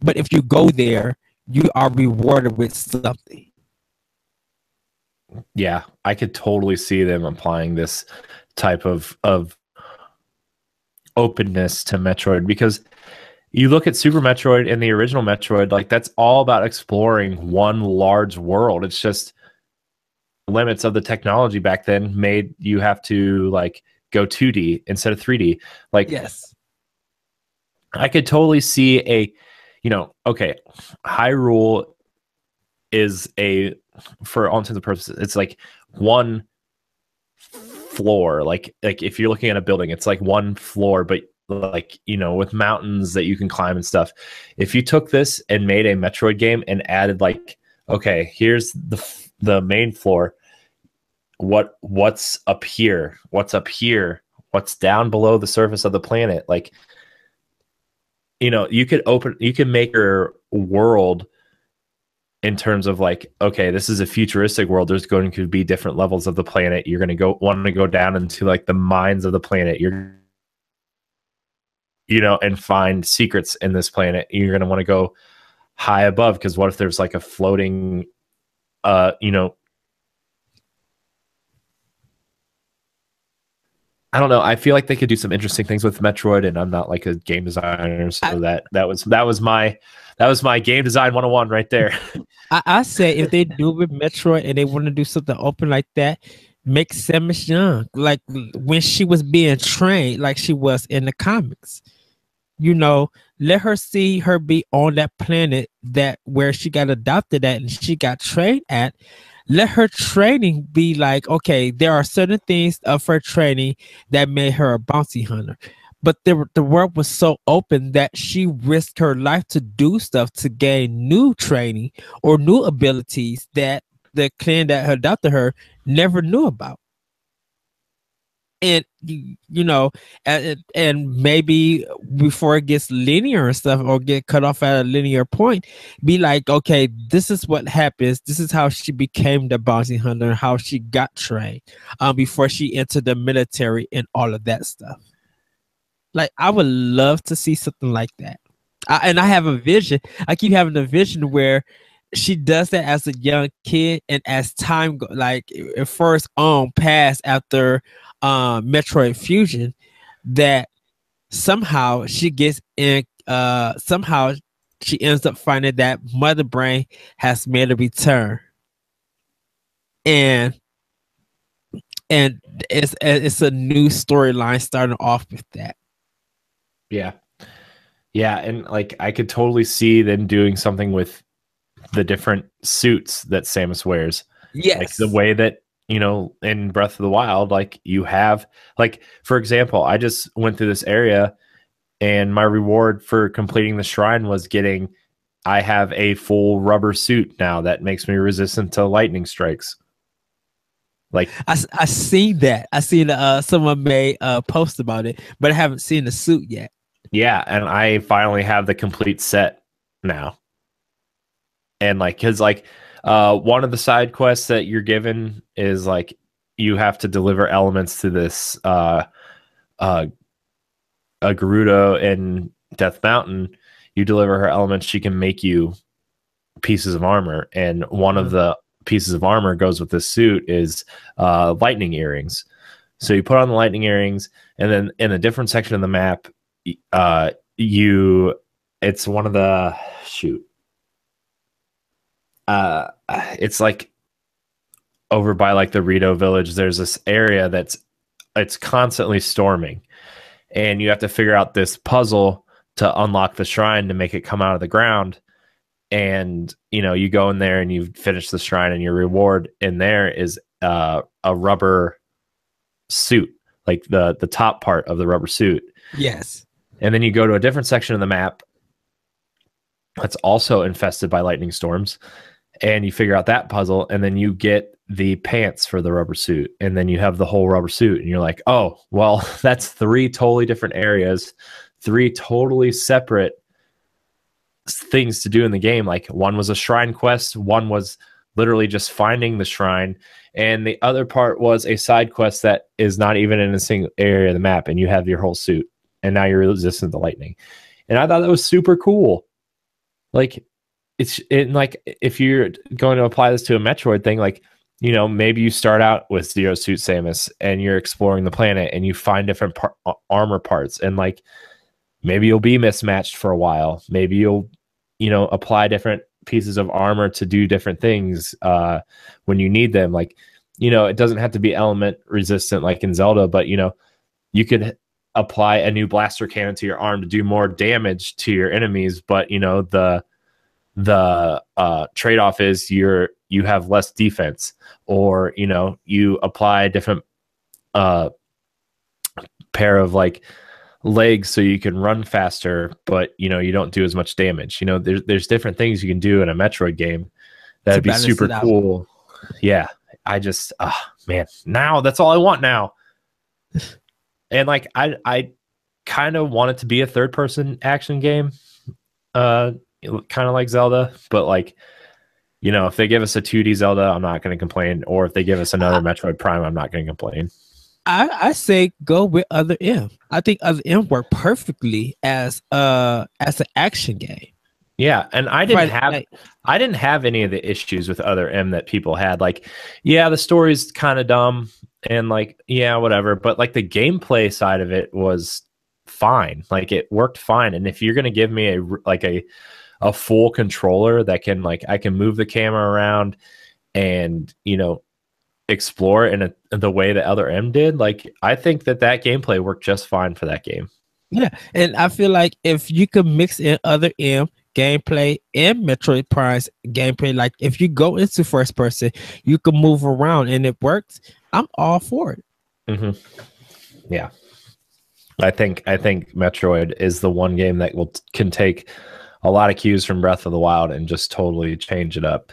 But if you go there, you are rewarded with something. Yeah, I could totally see them applying this type of of openness to Metroid because you look at Super Metroid and the original Metroid, like that's all about exploring one large world. It's just limits of the technology back then made you have to like go 2D instead of 3D. Like yes. I could totally see a you know, okay, Hyrule is a for all intents and purposes, it's like one floor. Like like if you're looking at a building, it's like one floor, but like you know with mountains that you can climb and stuff. If you took this and made a Metroid game and added like okay, here's the the main floor. What what's up here? What's up here? What's down below the surface of the planet? Like you know, you could open you can make your world in terms of like okay this is a futuristic world. There's going to be different levels of the planet. You're going to go want to go down into like the mines of the planet. You're you know and find secrets in this planet. You're going to want to go high above because what if there's like a floating uh you know I don't know. I feel like they could do some interesting things with Metroid, and I'm not like a game designer, so I, that that was that was my that was my game design 101 right there. I, I say if they do with Metroid and they want to do something open like that, make Samus young, like when she was being trained, like she was in the comics. You know, let her see her be on that planet that where she got adopted at and she got trained at let her training be like, okay, there are certain things of her training that made her a bounty hunter. But the, the world was so open that she risked her life to do stuff to gain new training or new abilities that the clan that adopted her never knew about and you know and, and maybe before it gets linear and stuff or get cut off at a linear point be like okay this is what happens. This is how she became the bounty hunter how she got trained um before she entered the military and all of that stuff. Like i would love to see something like that. I, and i have a vision. I keep having a vision where she does that as a young kid and as time go, like at first on pass after uh, Metroid Fusion that somehow she gets in uh somehow she ends up finding that mother brain has made a return. And and it's it's a new storyline starting off with that. Yeah. Yeah and like i could totally see them doing something with the different suits that samus wears yes like the way that you know, in Breath of the Wild, like you have, like, for example, I just went through this area and my reward for completing the shrine was getting, I have a full rubber suit now that makes me resistant to lightning strikes. Like, I, I see that. I seen uh, someone made a post about it, but I haven't seen the suit yet. Yeah. And I finally have the complete set now. And like, cause like, uh, one of the side quests that you're given is like you have to deliver elements to this uh, uh, a Gerudo in Death Mountain. You deliver her elements, she can make you pieces of armor, and one mm-hmm. of the pieces of armor goes with this suit is uh, lightning earrings. So you put on the lightning earrings, and then in a different section of the map, uh, you it's one of the shoot uh, it's like over by like the Rito village. There's this area that's it's constantly storming, and you have to figure out this puzzle to unlock the shrine to make it come out of the ground. And you know, you go in there and you finish the shrine, and your reward in there is uh, a rubber suit, like the the top part of the rubber suit. Yes. And then you go to a different section of the map that's also infested by lightning storms and you figure out that puzzle and then you get the pants for the rubber suit and then you have the whole rubber suit and you're like oh well that's three totally different areas three totally separate things to do in the game like one was a shrine quest one was literally just finding the shrine. And the other part was a side quest that is not even in a single area of the map, and you have your whole suit, and now you're resistant to lightning. And I thought that was super cool. Like it's it like if you're going to apply this to a Metroid thing, like you know, maybe you start out with Zero Suit Samus and you're exploring the planet and you find different par- armor parts and like maybe you'll be mismatched for a while. Maybe you'll, you know, apply different pieces of armor to do different things uh, when you need them. Like, you know, it doesn't have to be element resistant like in Zelda, but you know, you could apply a new blaster cannon to your arm to do more damage to your enemies, but you know, the the uh, trade-off is you're you have less defense or you know you apply a different uh, pair of like legs so you can run faster but you know you don't do as much damage. You know there's there's different things you can do in a metroid game that'd be super cool. Yeah. I just oh man. Now that's all i want now. And like i i kind of want it to be a third person action game uh kind of like zelda but like you know, if they give us a 2D Zelda, I'm not going to complain. Or if they give us another Metroid Prime, I'm not going to complain. I, I say go with Other M. I think Other M worked perfectly as uh as an action game. Yeah, and I didn't have I didn't have any of the issues with Other M that people had. Like, yeah, the story's kind of dumb and like, yeah, whatever. But like the gameplay side of it was fine. Like it worked fine. And if you're gonna give me a like a a full controller that can like I can move the camera around and you know explore in, a, in the way that Other M did. Like I think that that gameplay worked just fine for that game. Yeah, and I feel like if you could mix in Other M gameplay and Metroid Prime's gameplay, like if you go into first person, you can move around and it works. I'm all for it. Mm-hmm. Yeah, I think I think Metroid is the one game that will can take a lot of cues from Breath of the Wild and just totally change it up.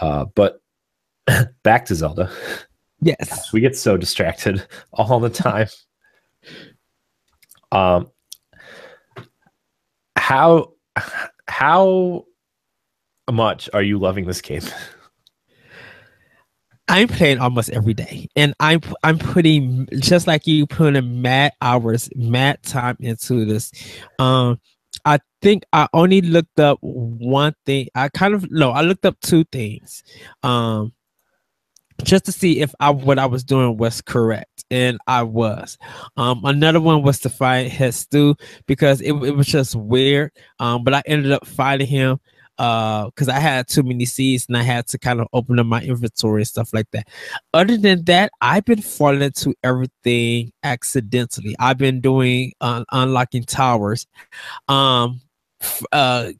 Uh, but back to Zelda. Yes, Gosh, we get so distracted all the time. um, how how much are you loving this game? I'm playing almost every day, and I'm I'm putting just like you putting mad hours, mad time into this. Um, I think I only looked up one thing. I kind of no, I looked up two things. Um just to see if I what I was doing was correct. And I was. Um another one was to fight Hestu because it, it was just weird. Um, but I ended up fighting him uh because I had too many seeds and I had to kind of open up my inventory and stuff like that. Other than that, I've been falling into everything accidentally. I've been doing uh, unlocking towers, um, uh,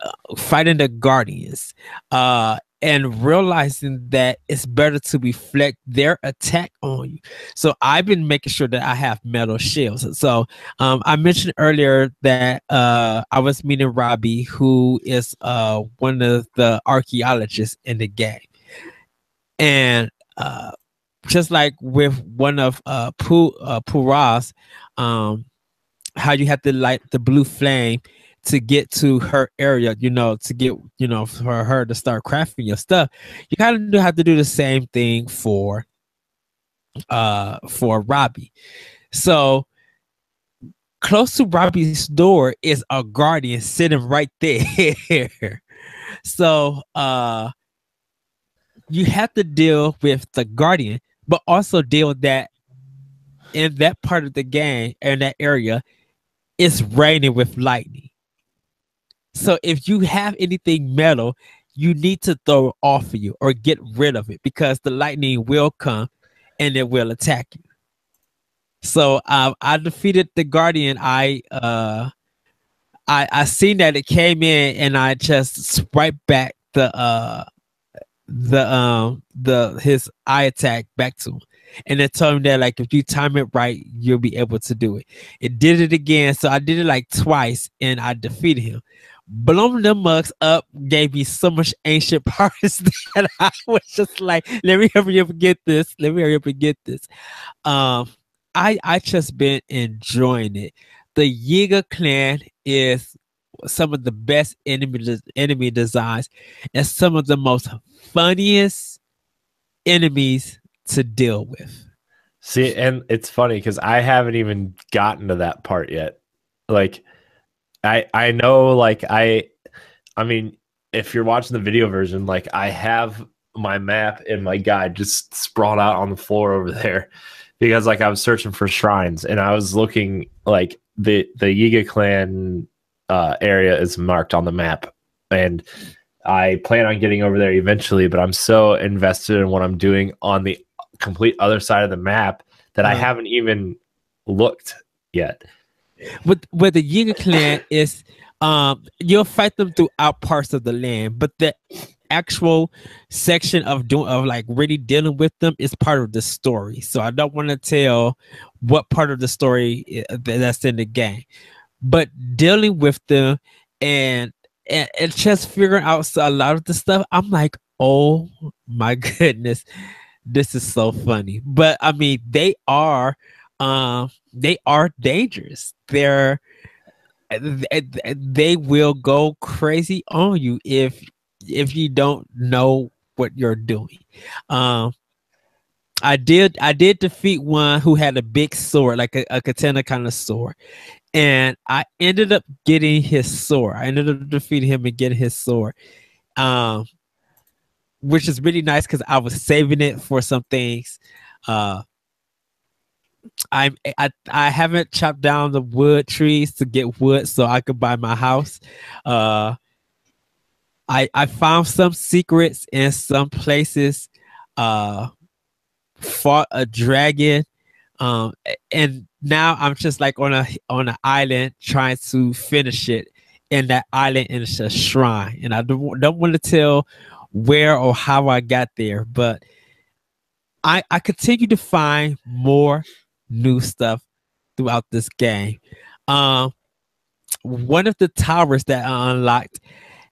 uh fighting the guardians, uh, and realizing that it's better to reflect their attack on you. So I've been making sure that I have metal shields. So um, I mentioned earlier that uh, I was meeting Robbie, who is uh, one of the archaeologists in the game, and uh, just like with one of uh, Purah uh, um, how you have to light the blue flame to get to her area, you know, to get, you know, for her to start crafting your stuff, you kind of have to do the same thing for uh for Robbie. So close to Robbie's door is a guardian sitting right there. so uh you have to deal with the guardian, but also deal with that in that part of the game in that area it's raining with lightning. So if you have anything metal, you need to throw it off of you or get rid of it because the lightning will come and it will attack you. So um, I defeated the guardian. I uh, I I seen that it came in and I just swiped back the uh the um the his eye attack back to him. And it told him that like if you time it right, you'll be able to do it. It did it again. So I did it like twice and I defeated him blown the mugs up, gave me so much ancient parts that I was just like, let me hurry up and get this. Let me hurry up and get this. Um, I I just been enjoying it. The Yiga clan is some of the best enemy enemy designs and some of the most funniest enemies to deal with. See, and it's funny because I haven't even gotten to that part yet. Like, I I know, like I, I mean, if you're watching the video version, like I have my map and my guide just sprawled out on the floor over there because like I was searching for shrines and I was looking like the the Yiga clan uh, area is marked on the map and I plan on getting over there eventually, but I'm so invested in what I'm doing on the complete other side of the map that I haven't even looked yet. With with the Yiga clan is um you'll fight them throughout parts of the land, but the actual section of doing of like really dealing with them is part of the story. So I don't want to tell what part of the story that's in the game, but dealing with them and and, and just figuring out a lot of the stuff. I'm like, oh my goodness, this is so funny. But I mean, they are um they are dangerous. They're they will go crazy on you if if you don't know what you're doing. Um, I did I did defeat one who had a big sword, like a, a katana kind of sword, and I ended up getting his sword. I ended up defeating him and getting his sword, um, which is really nice because I was saving it for some things. Uh, I I I haven't chopped down the wood trees to get wood so I could buy my house. Uh, I I found some secrets in some places. Uh, fought a dragon, um, and now I'm just like on a on an island trying to finish it. And that island is a shrine, and I don't don't want to tell where or how I got there, but I I continue to find more new stuff throughout this game. Um, one of the towers that I unlocked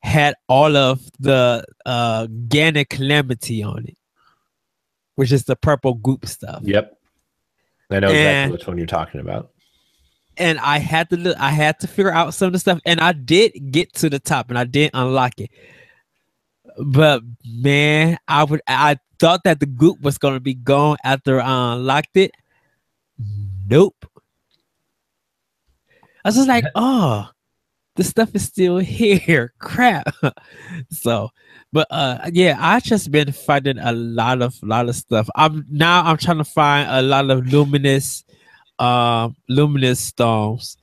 had all of the uh Ganon Calamity on it, which is the purple goop stuff. Yep. I know and, exactly which one you're talking about. And I had to I had to figure out some of the stuff, and I did get to the top, and I did unlock it. But man, I would I thought that the goop was gonna be gone after I unlocked it. Nope. I was just like, oh, the stuff is still here. Crap. so, but uh yeah, I just been finding a lot of lot of stuff. I'm now I'm trying to find a lot of luminous um luminous stones.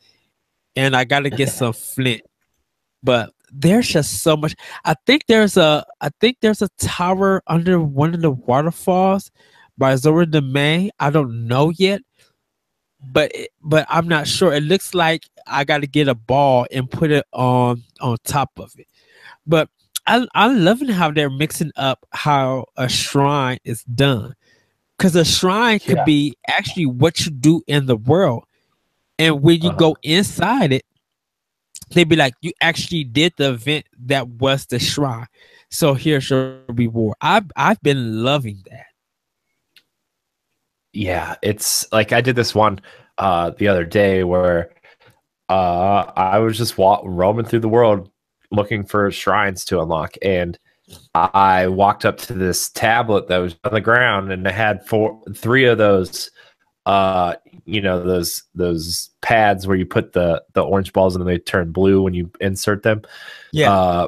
And I gotta get some flint. But there's just so much. I think there's a I think there's a tower under one of the waterfalls by Zora's Domain. I don't know yet but but I'm not sure. It looks like I got to get a ball and put it on on top of it. But I I'm loving how they're mixing up how a shrine is done, because a shrine could yeah. be actually what you do in the world, and when you uh-huh. go inside it, they'd be like, you actually did the event that was the shrine. So here's your reward. I've I've been loving that yeah, it's like I did this one uh the other day where uh I was just wa- roaming through the world looking for shrines to unlock and I walked up to this tablet that was on the ground and it had four three of those uh you know those those pads where you put the the orange balls and they turn blue when you insert them. Yeah. Uh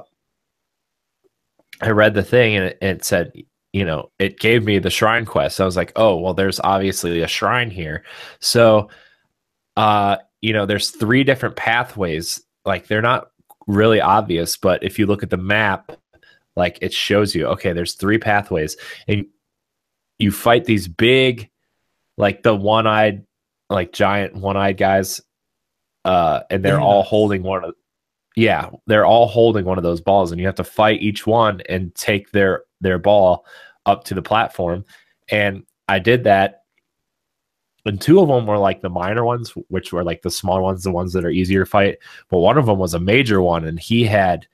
I read the thing and it, it said you know, it gave me the shrine quest. I was like, oh, well, there's obviously a shrine here. So, uh, you know, there's three different pathways. Like they're not really obvious, but if you look at the map, like it shows you, okay, there's three pathways, and you fight these big, like the one-eyed, like giant one-eyed guys, uh, and they're yeah. all holding one of yeah, they're all holding one of those balls, and you have to fight each one and take their their ball up to the platform. And I did that. And two of them were like the minor ones, which were like the small ones, the ones that are easier to fight. But one of them was a major one, and he had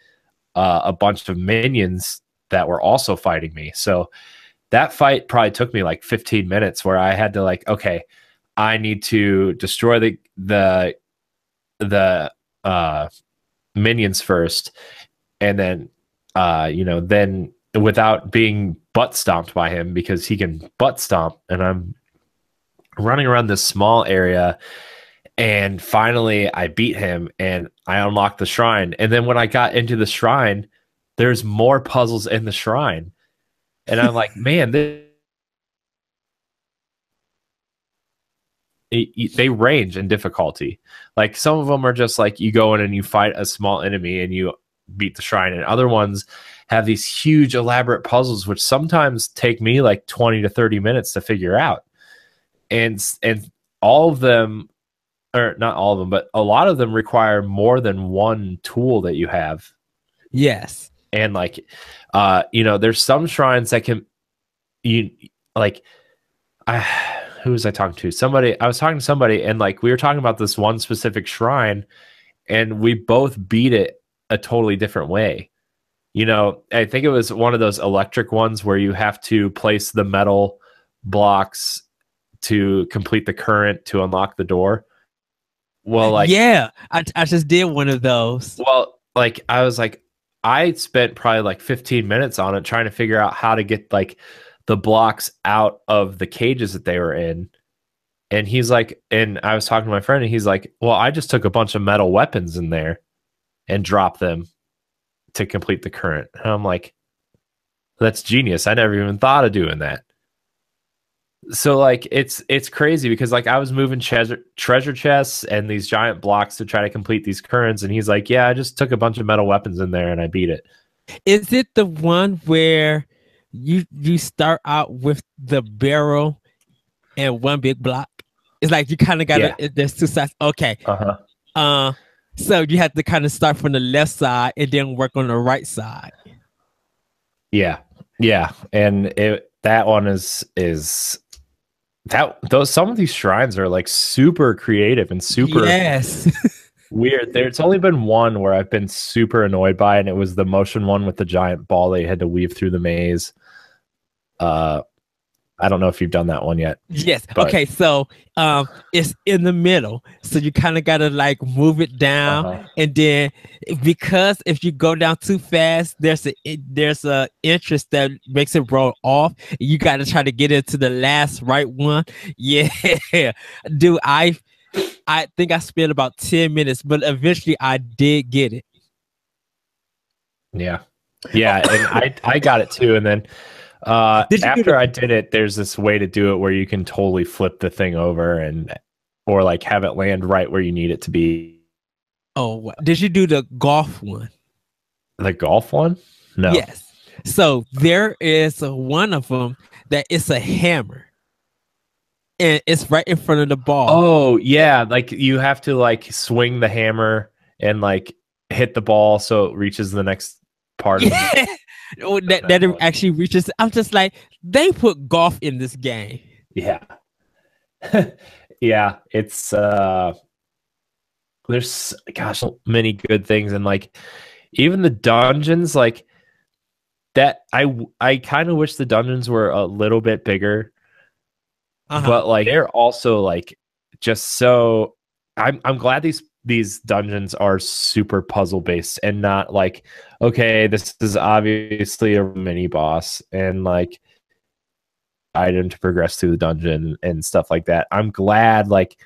uh, a bunch of minions that were also fighting me. So that fight probably took me like 15 minutes where I had to like, okay, I need to destroy the the the uh minions first, and then uh, you know, then without being butt stomped by him because he can butt stomp, and I'm running around this small area. And finally, I beat him and I unlocked the shrine. And then when I got into the shrine, there's more puzzles in the shrine. And I'm like, man, this, it, it, they range in difficulty. Like some of them are just like you go in and you fight a small enemy and you beat the shrine, and other ones have these huge elaborate puzzles, which sometimes take me like 20 to 30 minutes to figure out. And and all of them or not all of them, but a lot of them require more than one tool that you have. Yes. And like uh you know, there's some shrines that can you like I who was I talking to? Somebody I was talking to somebody and like we were talking about this one specific shrine and we both beat it a totally different way. You know, I think it was one of those electric ones where you have to place the metal blocks to complete the current to unlock the door. Well, like yeah, I, I just did one of those. Well, like I was like, I spent probably like 15 minutes on it trying to figure out how to get like the blocks out of the cages that they were in. And he's like, and I was talking to my friend, and he's like, Well, I just took a bunch of metal weapons in there and dropped them to complete the current. And I'm like, That's genius. I never even thought of doing that so like it's it's crazy because like I was moving treasure treasure chests and these giant blocks to try to complete these currents, and he's like, "Yeah, I just took a bunch of metal weapons in there and I beat it." Is it the one where you you start out with the barrel and one big block? It's like you kind of got yeah. there's two sides. Okay. Uh-huh. Uh so you have to kind of start from the left side and then work on the right side. Yeah. Yeah. And it that one is is that those some of these shrines are like super creative and super yes weird. There's only been one where I've been super annoyed by, and it was the motion one with the giant ball that you had to weave through the maze. Uh, I don't know if you've done that one yet. Yes. But... Okay. So um, it's in the middle. So you kind of got to like move it down, uh-huh. and then because if you go down too fast, there's a there's a interest that makes it roll off. You got to try to get it to the last right one. Yeah, dude. I I think I spent about ten minutes, but eventually I did get it. Yeah. Yeah, and I I got it too, and then uh, after I did it, there's this way to do it where you can totally flip the thing over and or like have it land right where you need it to be. Oh, did you do the golf one? The golf one? No. Yes. So there is one of them that it's a hammer. And it's right in front of the ball. Oh, yeah, like you have to like swing the hammer and like hit the ball so it reaches the next part yeah. of that, that it actually reaches. I'm just like, they put golf in this game. Yeah. yeah. It's, uh, there's, gosh, so many good things. And like, even the dungeons, like, that I I kind of wish the dungeons were a little bit bigger, uh-huh. but like they're also like just so. I'm I'm glad these these dungeons are super puzzle based and not like okay this is obviously a mini boss and like item to progress through the dungeon and stuff like that. I'm glad like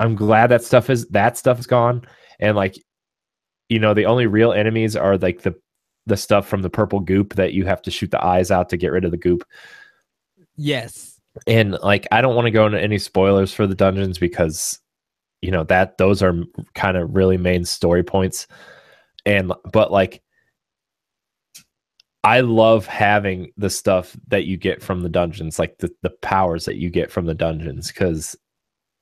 i'm glad that stuff is that stuff is gone. And like you know the only real enemies are like the the stuff from the purple goop that you have to shoot the eyes out to get rid of the goop. Yes. And like i don't want to go into any spoilers for the dungeons because you know that those are kind of really main story points. And but like I love having the stuff that you get from the dungeons, like the, the powers that you get from the dungeons, because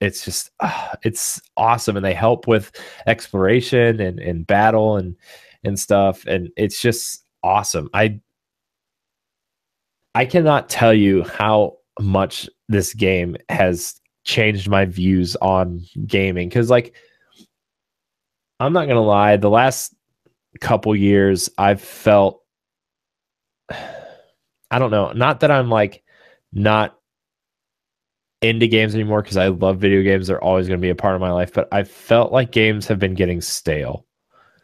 it's just uh, it's awesome, and they help with exploration and, and battle and and stuff, and it's just awesome. I I cannot tell you how much this game has changed my views on gaming because like i'm not gonna lie the last couple years i've felt i don't know not that i'm like not into games anymore because i love video games they're always going to be a part of my life but i felt like games have been getting stale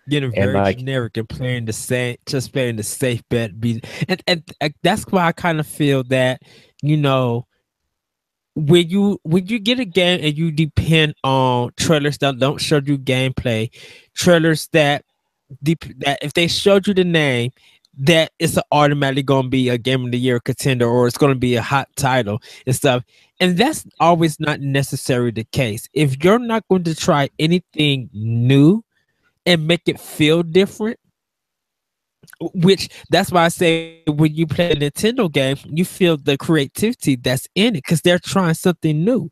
getting And, very like- generic and playing the same, just playing the safe bet. Be and and uh, that's why I kind of feel that you know when you when you get a game and you depend on trailers that don't show you gameplay, trailers that dep- that if they showed you the name. That it's automatically going to be a game of the year contender, or it's going to be a hot title and stuff. And that's always not necessarily the case. If you're not going to try anything new and make it feel different, which that's why I say when you play a Nintendo game, you feel the creativity that's in it because they're trying something new.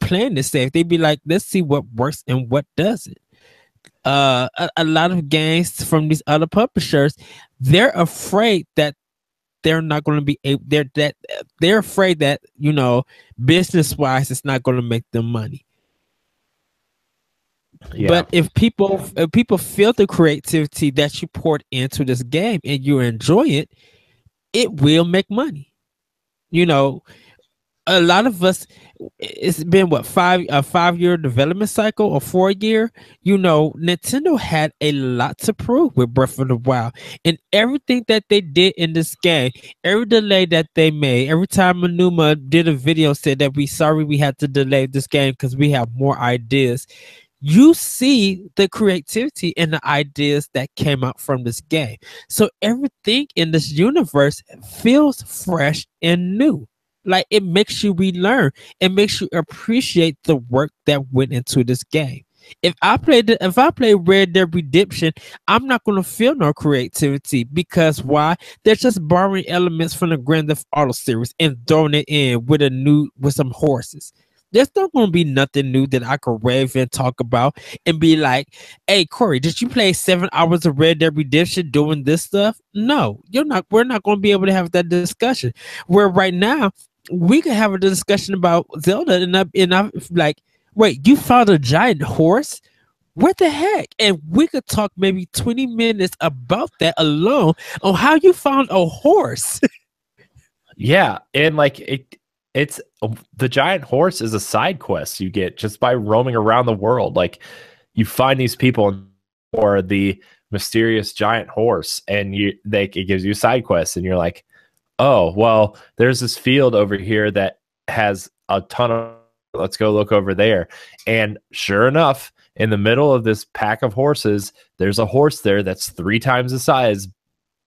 Playing the safe, they'd be like, let's see what works and what doesn't. Uh, a, a lot of games from these other publishers, they're afraid that they're not going to be able. They're that they're afraid that you know business wise, it's not going to make them money. But if people if people feel the creativity that you poured into this game and you enjoy it, it will make money. You know, a lot of us it's been what five a five year development cycle or four year. You know, Nintendo had a lot to prove with Breath of the Wild, and everything that they did in this game, every delay that they made, every time Aonuma did a video said that we sorry we had to delay this game because we have more ideas you see the creativity and the ideas that came out from this game. So everything in this universe feels fresh and new. Like it makes you relearn. It makes you appreciate the work that went into this game. If I played the, if I play Red Dead Redemption, I'm not gonna feel no creativity because why? They're just borrowing elements from the Grand Theft Auto series and throwing it in with a new with some horses there's not going to be nothing new that I could rave and talk about and be like, hey, Corey, did you play seven hours of Red Dead Redemption doing this stuff? No, you're not. We're not going to be able to have that discussion. Where right now, we can have a discussion about Zelda and I, and I'm like, wait, you found a giant horse? What the heck? And we could talk maybe 20 minutes about that alone on how you found a horse. Yeah, and like it, it's um, the giant horse is a side quest you get just by roaming around the world. Like you find these people or the mysterious giant horse, and you they it gives you side quests, and you're like, oh well, there's this field over here that has a ton of. Let's go look over there, and sure enough, in the middle of this pack of horses, there's a horse there that's three times the size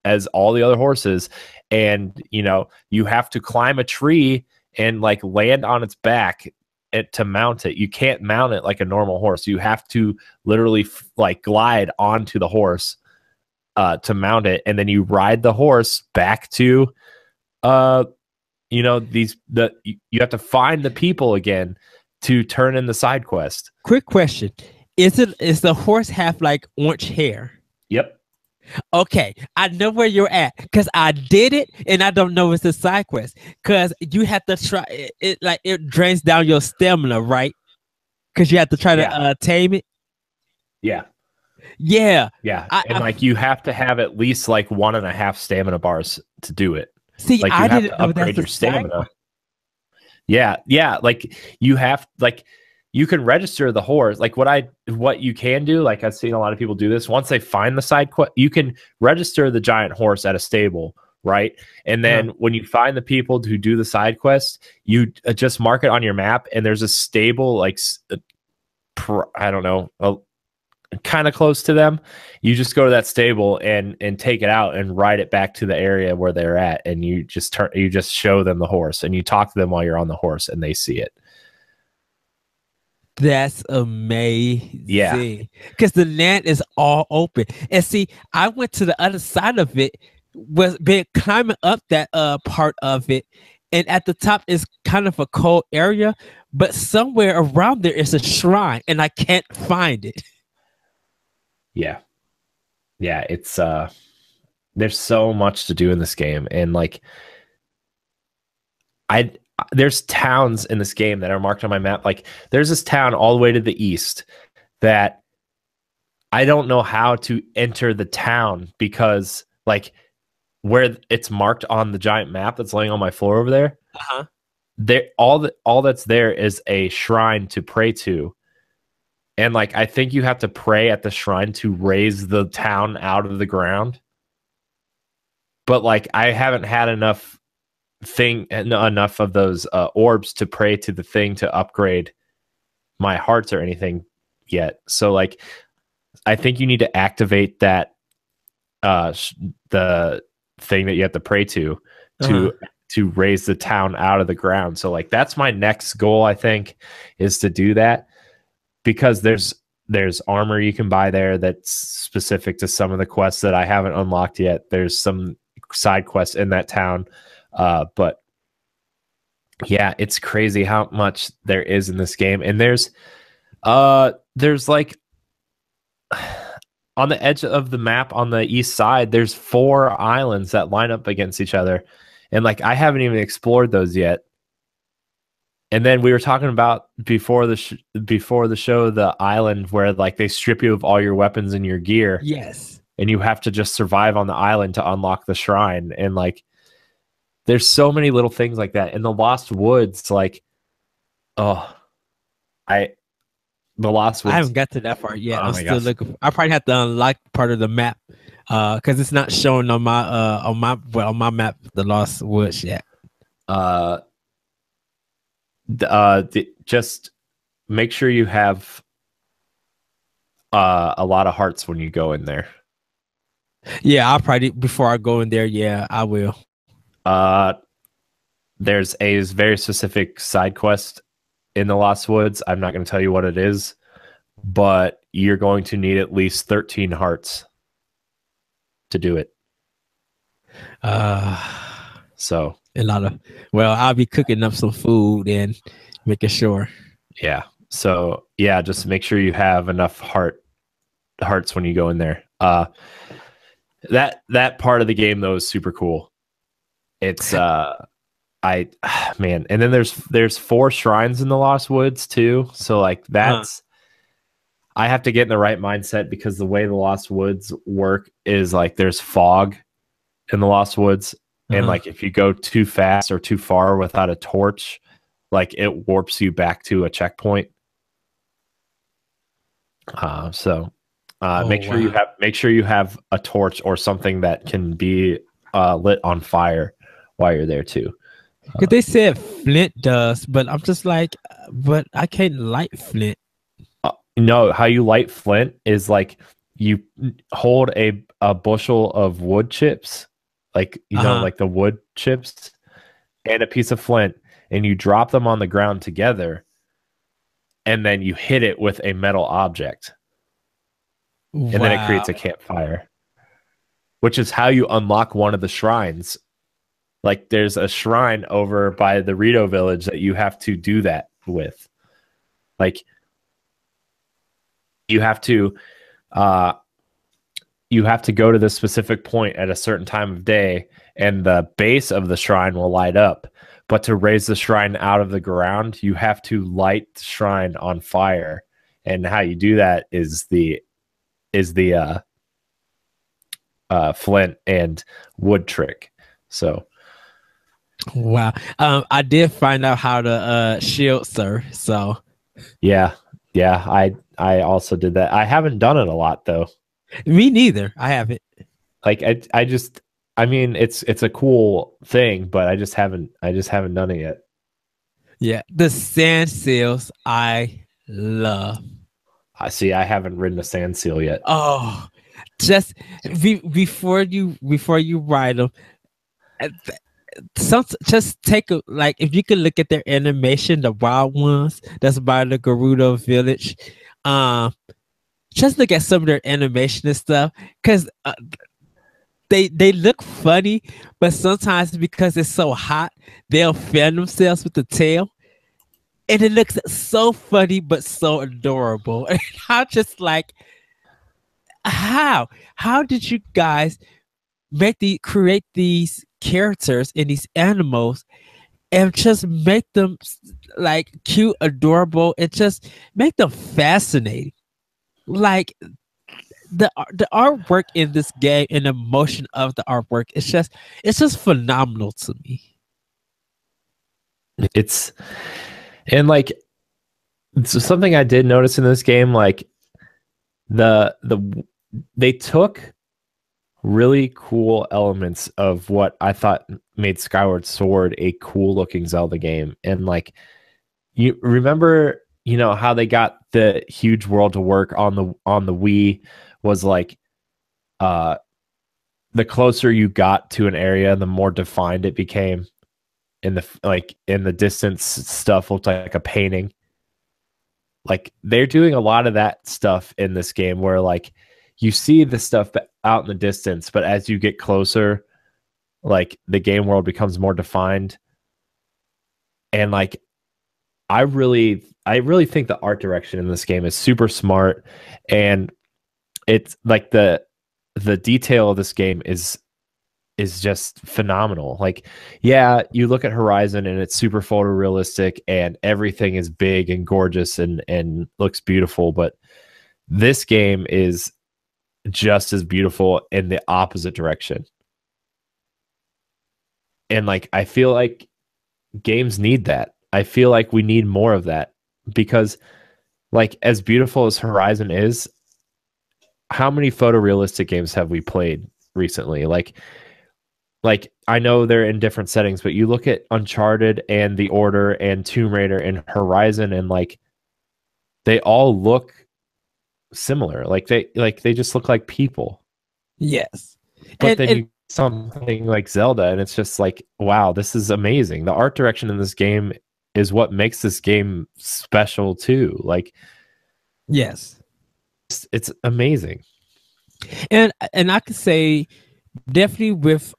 as all the other horses and you know you have to climb a tree and like land on its back it, to mount it. You can't mount it like a normal horse. You have to literally f- like glide onto the horse uh to mount it and then you ride the horse back to uh you know these the you you have to find the people again to turn in the side quest. Quick question: Is it is the horse have like orange hair? yep Okay, I know where you're at because I did it, and I don't know it's a side quest because you have to try it, it. Like it drains down your stamina, right? Because you have to try to uh, tame it. yeah Yeah. yeah I- and I- like you have to have at least like one and a half stamina bars to do it See, like you I have didn't to upgrade your stamina. quest. Yeah, yeah, like you have like you can register the horse. Like what I what you can do, like I've seen a lot of people do this. Once they find the side quest, you can register the giant horse at a stable, right? And then when you find the people who do the side quest, you uh, just mark it on your map, and there's a stable like uh, I don't know, uh, kind of close to them. You just go to that stable and and take it out and ride it back to the area where they're at, and you just turn you just show them the horse and you talk to them while you're on the horse, and they see it. That's amazing. Yeah. Because the land is all open. And see, I went to the other side of it, was been climbing up that uh part of it. And at the top is kind of a cold area, but somewhere around there is a shrine, and I can't find it. Yeah. Yeah, it's uh there's so much to do in this game and like I there's towns in this game that are marked on my map like there's this town all the way to the east that I don't know how to enter the town because like where it's marked on the giant map that's laying on my floor over there Uh-huh. there all that all that's there is a shrine to pray to and like I think you have to pray at the shrine to raise the town out of the ground. But like I haven't had enough thing enough of those uh, orbs to pray to the thing to upgrade my hearts or anything yet. So like I think you need to activate that uh sh- the thing that you have to pray to to Uh-huh. to raise the town out of the ground. So like that's my next goal I think is to do that because there's there's armor you can buy there that's specific to some of the quests that I haven't unlocked yet. There's some side quests in that town. Uh but yeah, it's crazy how much there is in this game. And there's uh there's like on the edge of the map on the east side there's four islands that line up against each other. And like i haven't even explored those yet. And then we were talking about before the sh- before the show the island where like they strip you of all your weapons and your gear. Yes. and you have to just survive on the island to unlock the shrine. And like there's so many little things like that in the lost woods like oh i the lost woods I haven't got to that part yet. Oh I'm still gosh. looking. I probably have to unlock part of the map because it's not showing on my uh on my well on my map the Lost Woods yet. uh, d- uh, d- just make sure you have uh, a lot of hearts when you go in there. Yeah, I'll probably before I go in there. Yeah, I will. Uh, there's a very specific side quest in the Lost Woods. I'm not going to tell you what it is, but you're going to need at least 13 hearts to do it. Uh, So, a lot of well, I'll be cooking up some food and making sure. yeah. So, yeah, just make sure you have enough heart hearts when you go in there. Uh that that part of the game though is super cool. It's uh I man, and then there's there's four shrines in the Lost Woods too. So like that's I have to get in the right mindset because the way the Lost Woods work is like there's fog in the Lost Woods and Uh-huh. like if you go too fast or too far without a torch, like it warps you back to a checkpoint. Uh, so uh, Oh, make sure you have make sure you have a torch or something that can be uh, lit on fire while you're there too. Cause they said Flint does, but I'm just like, uh, but I can't light Flint. No, how you light flint is like you hold a a bushel of wood chips, like you know, Uh-huh. like the wood chips, and a piece of flint, and you drop them on the ground together, and then you hit it with a metal object, and then it creates a campfire, which is how you unlock one of the shrines. Like there's a shrine over by the Rito village that you have to do that with. Like you have to uh you have to go to this specific point at a certain time of day and the base of the shrine will light up. But to raise the shrine out of the ground you have to light the shrine on fire. And how you do that is the is the uh uh flint and wood trick. So Wow. Um, I did find out how to uh shield surf. So yeah yeah i i also did that i haven't done it a lot though me neither. I haven't. like I I just I mean it's it's a cool thing, but I just haven't I just haven't done it yet. Yeah, the sand seals I love. I see I haven't ridden a sand seal yet. Oh, just be, before you before you ride them, some just take a like if you could look at their animation, the wild ones that's by the Gerudo village. Um, just look at some of their animation and stuff because uh, they they look funny, but sometimes because it's so hot, they'll fan themselves with the tail. And it looks so funny, but so adorable. I'm just like, how? How did you guys make the create these characters and these animals and just make them like cute, adorable, and just make them fascinating? Like the the artwork in this game and the motion of the artwork, it's just it's just phenomenal to me. It's and like so something I did notice in this game, like the the they took really cool elements of what I thought made Skyward Sword a cool looking Zelda game. And like you remember, you know, how they got the huge world to work on the on the Wii was like uh the closer you got to an area, the more defined it became. In the like in the distance stuff looked like a painting. Like they're doing a lot of that stuff in this game where like you see the stuff out in the distance, but as you get closer, like the game world becomes more defined. And like I really I really think the art direction in this game is super smart and it's like the the detail of this game is is just phenomenal. Like, yeah, you look at Horizon and it's super photorealistic and everything is big and gorgeous and and looks beautiful, but this game is just as beautiful in the opposite direction. And like I feel like games need that. I feel like we need more of that because like as beautiful as Horizon is, how many photorealistic games have we played recently? Like like I know they're in different settings, but you look at Uncharted and The Order and Tomb Raider and Horizon and like they all look similar. Like they like they just look like people. Yes. But And- then and- you something like Zelda and it's just like wow, this is amazing. The art direction in this game is what makes this game special too. Like Yes. it's, it's amazing. and and I could say definitely with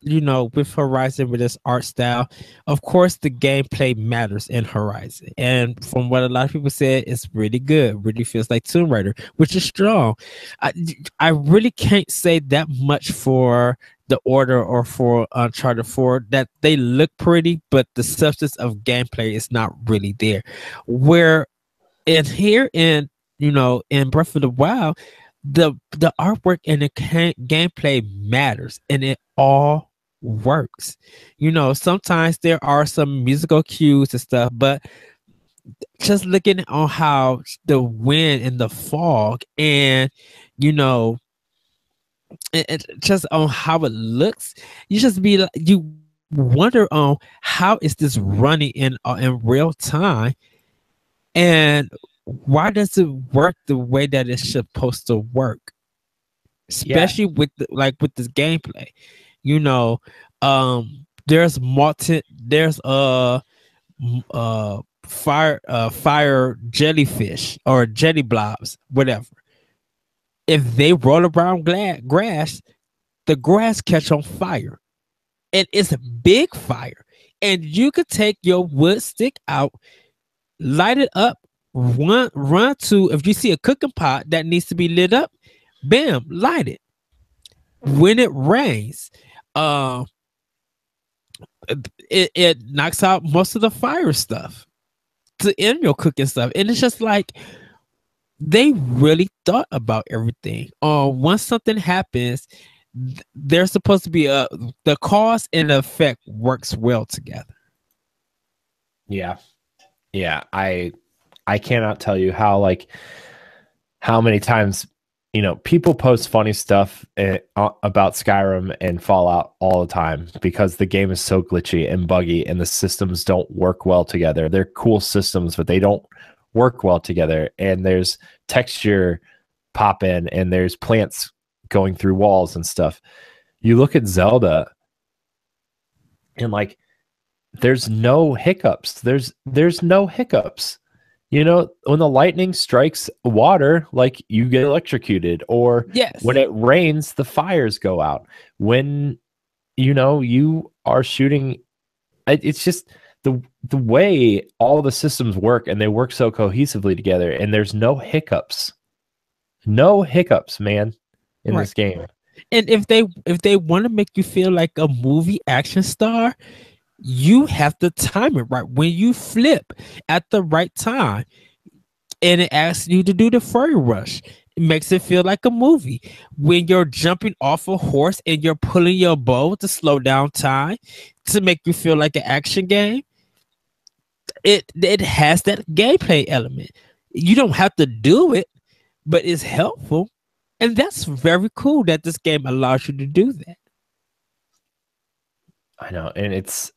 you know with Horizon with this art style, of course the gameplay matters in Horizon, and from what a lot of people said, it's really good. Really feels like Tomb Raider, which is strong. I I really can't say that much for the Order or for Uncharted Four that they look pretty, but the substance of gameplay is not really there. Where in here in you know in Breath of the Wild the the artwork and the ca- gameplay matters and it all works. You know sometimes there are some musical cues and stuff but just looking on how the wind and the fog and you know it, it- just on how it looks you just be like you wonder on how is this running in uh, in real time? And why does it work the way that it's supposed to work? Especially with the, like with this gameplay you know um there's multi there's uh uh fire uh fire jellyfish or jelly blobs whatever. If they roll around gla- grass the grass catch on fire. And it's a big fire. And you could take your wood stick out light it up run run to if you see a cooking pot that needs to be lit up bam light it. When it rains uh it, it knocks out most of the fire stuff to end your cooking stuff. And it's just like they really thought about everything. Uh once something happens th- there's supposed to be a the cause and effect works well together. Yeah. Yeah, I I cannot tell you how like how many times you know people post funny stuff eh, about Skyrim and Fallout all the time because the game is so glitchy and buggy and the systems don't work well together. They're cool systems but they don't work well together and there's texture pop in and there's plants going through walls and stuff. You look at Zelda and like there's no hiccups. There's there's no hiccups. You know, when the lightning strikes water, like you get electrocuted, or yes when it rains, the fires go out. When you know you are shooting, it's just the the way all the systems work, and they work so cohesively together, and there's no hiccups, no hiccups, man, in Right. this game. and if they if they want to make you feel like a movie action star you have to time it right when you flip at the right time and it asks you to do the flurry rush it makes it feel like a movie when you're jumping off a horse and you're pulling your bow to slow down time to make you feel like an action game it it has that gameplay element. You don't have to do it, but it's helpful. And that's very cool that this game allows you to do that. I know, and it's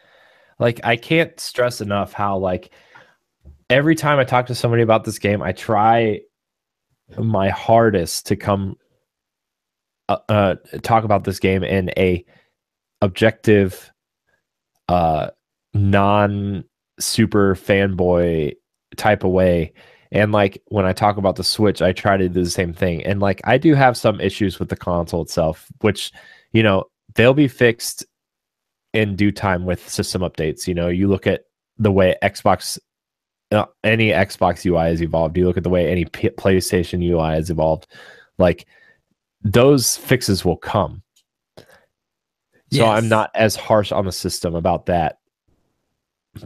like I can't stress enough how like every time I talk to somebody about this game, I try my hardest to come uh, uh, talk about this game in a objective, uh, non super fanboy type of way. And like when I talk about the Switch, I try to do the same thing. And like I do have some issues with the console itself, which you know they'll be fixed in due time with system updates. You know, you look at the way Xbox, uh, any Xbox UI has evolved. You look at the way any P- PlayStation UI has evolved. Like those fixes will come. So yes. I'm not as harsh on the system about that.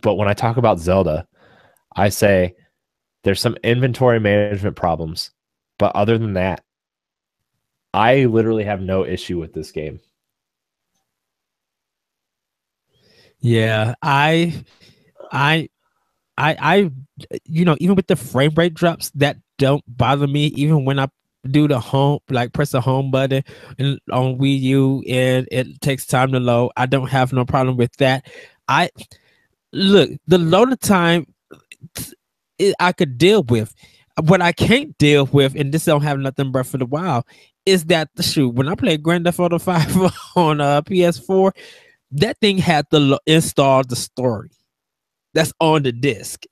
But when I talk about Zelda, I say there's some inventory management problems. But other than that, I literally have no issue with this game. Yeah, I, I, I, I, you know, even with the frame rate drops, that don't bother me. Even when I do the home, like press the home button and on Wii U, and it takes time to load. I don't have no problem with that. I look the loading time. It, I could deal with. What I can't deal with, and this don't have nothing but for the while, is that the shoot when I play Grand Theft Auto Five on uh, PS4, that thing had to lo- install the story that's on the disc.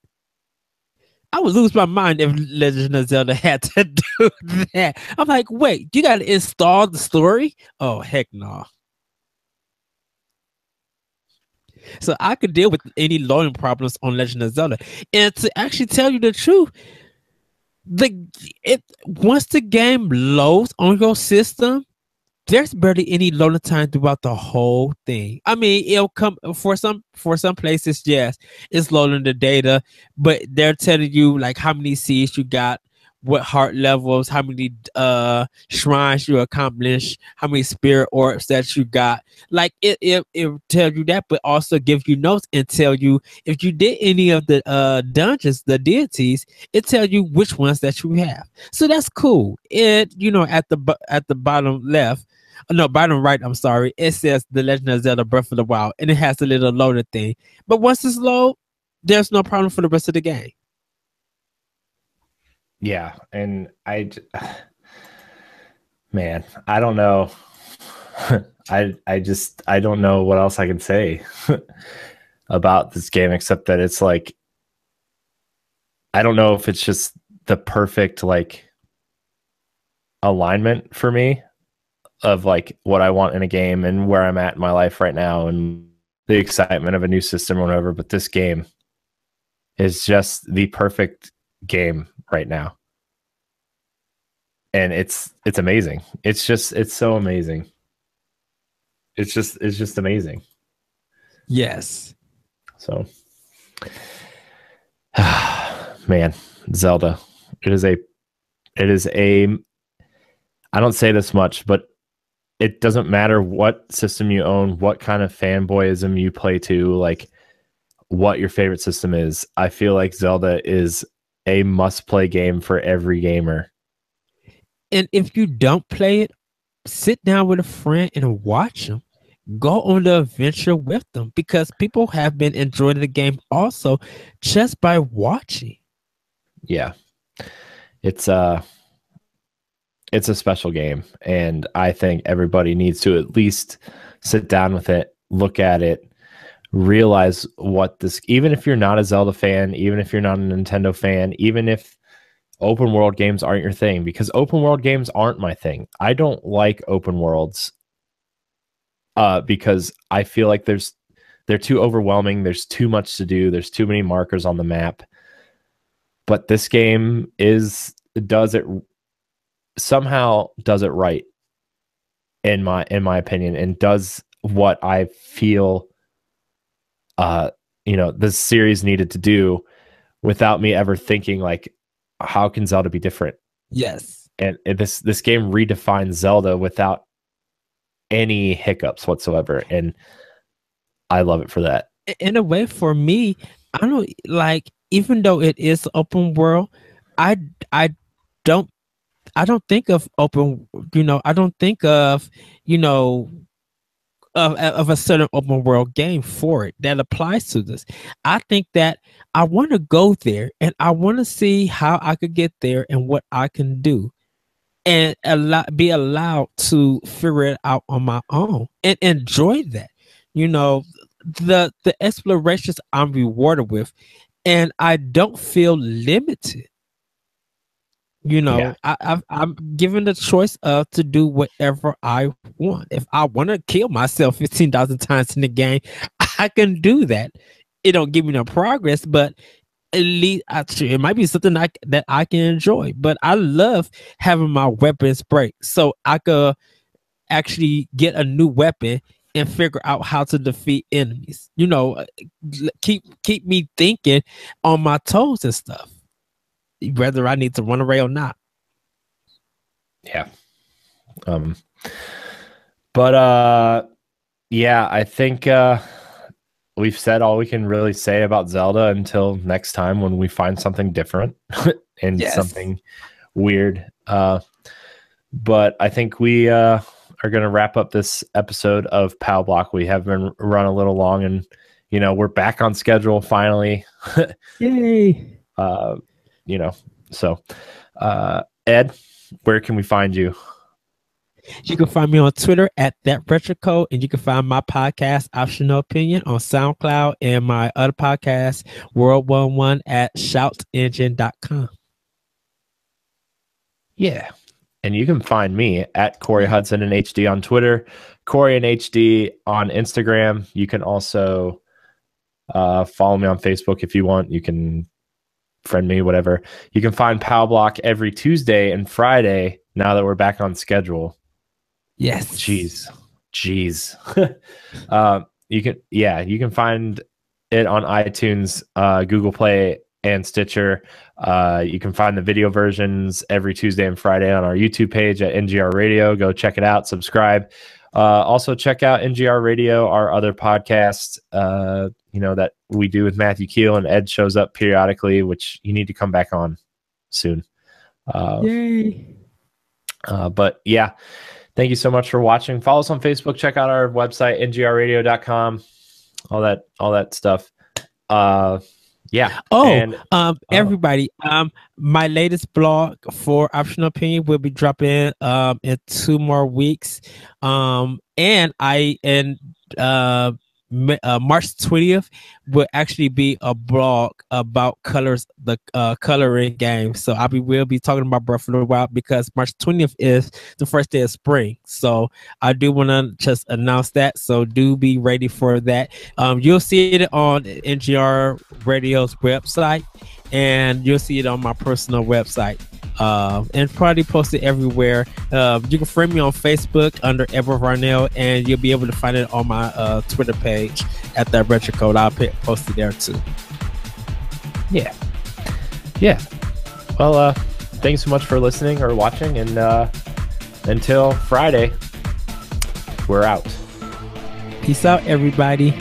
I would lose my mind if Legend of Zelda had to do that. I'm like, wait, you got to install the story? Oh, heck no. So I could deal with any loading problems on Legend of Zelda. And to actually tell you the truth, the it once the game loads on your system, there's barely any loading time throughout the whole thing. I mean, it'll come for some for some places, yes, it's loading the data, but they're telling you like how many seeds you got, what heart levels, how many uh shrines you accomplish, how many spirit orbs that you got. Like it it it tell you that, but also give you notes and tell you if you did any of the uh dungeons, the deities, it tell you which ones that you have. So that's cool. It you know at the at the bottom left no, bottom right, I'm sorry. It says The Legend of Zelda Breath of the Wild, and it has a little loaded thing. But once it's low, there's no problem for the rest of the game. Yeah, and I, man, I don't know. I I just I don't know what else I can say about this game except that it's like I don't know if it's just the perfect like alignment for me of like what I want in a game and where I'm at in my life right now and the excitement of a new system or whatever. But this game is just the perfect game right now. And it's it's amazing. It's just it's so amazing. It's just it's just amazing. Yes. So man, Zelda. It is a it is a I don't say this much, but it doesn't matter what system you own, what kind of fanboyism you play to, like what your favorite system is. I feel like Zelda is a must play game for every gamer. And if you don't play it, sit down with a friend and watch them. Go on the adventure with them because people have been enjoying the game also just by watching. Yeah. It's uh it's a special game and i think everybody needs to at least sit down with it look at it realize what this even if you're not a zelda fan even if you're not a nintendo fan even if open world games aren't your thing because open world games aren't my thing. I don't like open worlds uh because i feel like there's they're too overwhelming there's too much to do there's too many markers on the map. But this game is does it somehow does it right in my in my opinion and does what I feel uh you know this series needed to do without me ever thinking like how can Zelda be different? Yes. And, and this this game redefines Zelda without any hiccups whatsoever and I love it for that. In a way for me I don't like even though it is open world, I I don't I don't think of open you know, I don't think of, you know, of, of a certain open world game for it that applies to this. I think that I want to go there and I want to see how I could get there and what I can do and allow, be allowed to figure it out on my own and enjoy that. You know, the the explorations I'm rewarded with and I don't feel limited. You know, yeah. I, I am given the choice of to do whatever I want. If I want to kill myself fifteen thousand times in the game, I can do that. It don't give me no progress, but at least I, it might be something I, that I can enjoy. But I love having my weapons break, so I could actually get a new weapon and figure out how to defeat enemies. You know, uh, keep keep me thinking on my toes and stuff whether I need to run away or not. Yeah. Um but uh yeah, I think uh we've said all we can really say about Zelda until next time when we find something different and yes. something weird. Uh but I think we uh are going to wrap up this episode of Pow Block. We have been run a little long and you know, we're back on schedule finally. Yay. Uh you know, so uh, Ed, where can we find you? You can find me on Twitter at that retro code, and you can find my podcast Optional Opinion on SoundCloud and my other podcast World One One at shoutengine.com. Yeah. And you can find me at Corey Hudson and HD on Twitter, Corey and HD on Instagram. You can also uh, follow me on Facebook if you want. You can friend me, whatever. You can find Pow Block every Tuesday and Friday now that we're back on schedule. Yes. Jeez. Jeez. uh, you can, yeah, you can find it on iTunes, uh, Google Play, and Stitcher. Uh, you can find the video versions every Tuesday and Friday on our YouTube page at NGR Radio. Go check it out, subscribe. Uh, also, check out NGR Radio, our other podcast, uh, you know, that we do with Matthew Keel, and Ed shows up periodically, which you need to come back on soon. Uh, Yay. Uh, but yeah, thank you so much for watching. Follow us on Facebook. Check out our website, ngrradio.com, all that, all that stuff. Uh, yeah. Oh, and, um, oh. everybody, um, my latest blog for optional opinion will be dropping um in two more weeks. Um, and I and uh uh, March 20th will actually be a blog about colors, the uh, coloring game. So I be will be talking about Breath of the Wild because March 20th is the first day of spring. So I do want to just announce that. So do be ready for that. Um, you'll see it on NGR Radio's website, and you'll see it on my personal website uh, and probably post it everywhere. Uh, you can friend me on Facebook under Edward Varnell, and you'll be able to find it on my uh, Twitter page at that retro code. I'll post it there too. Yeah, yeah. Well, uh, thanks so much for listening or watching, and uh, until Friday, we're out. Peace out, everybody.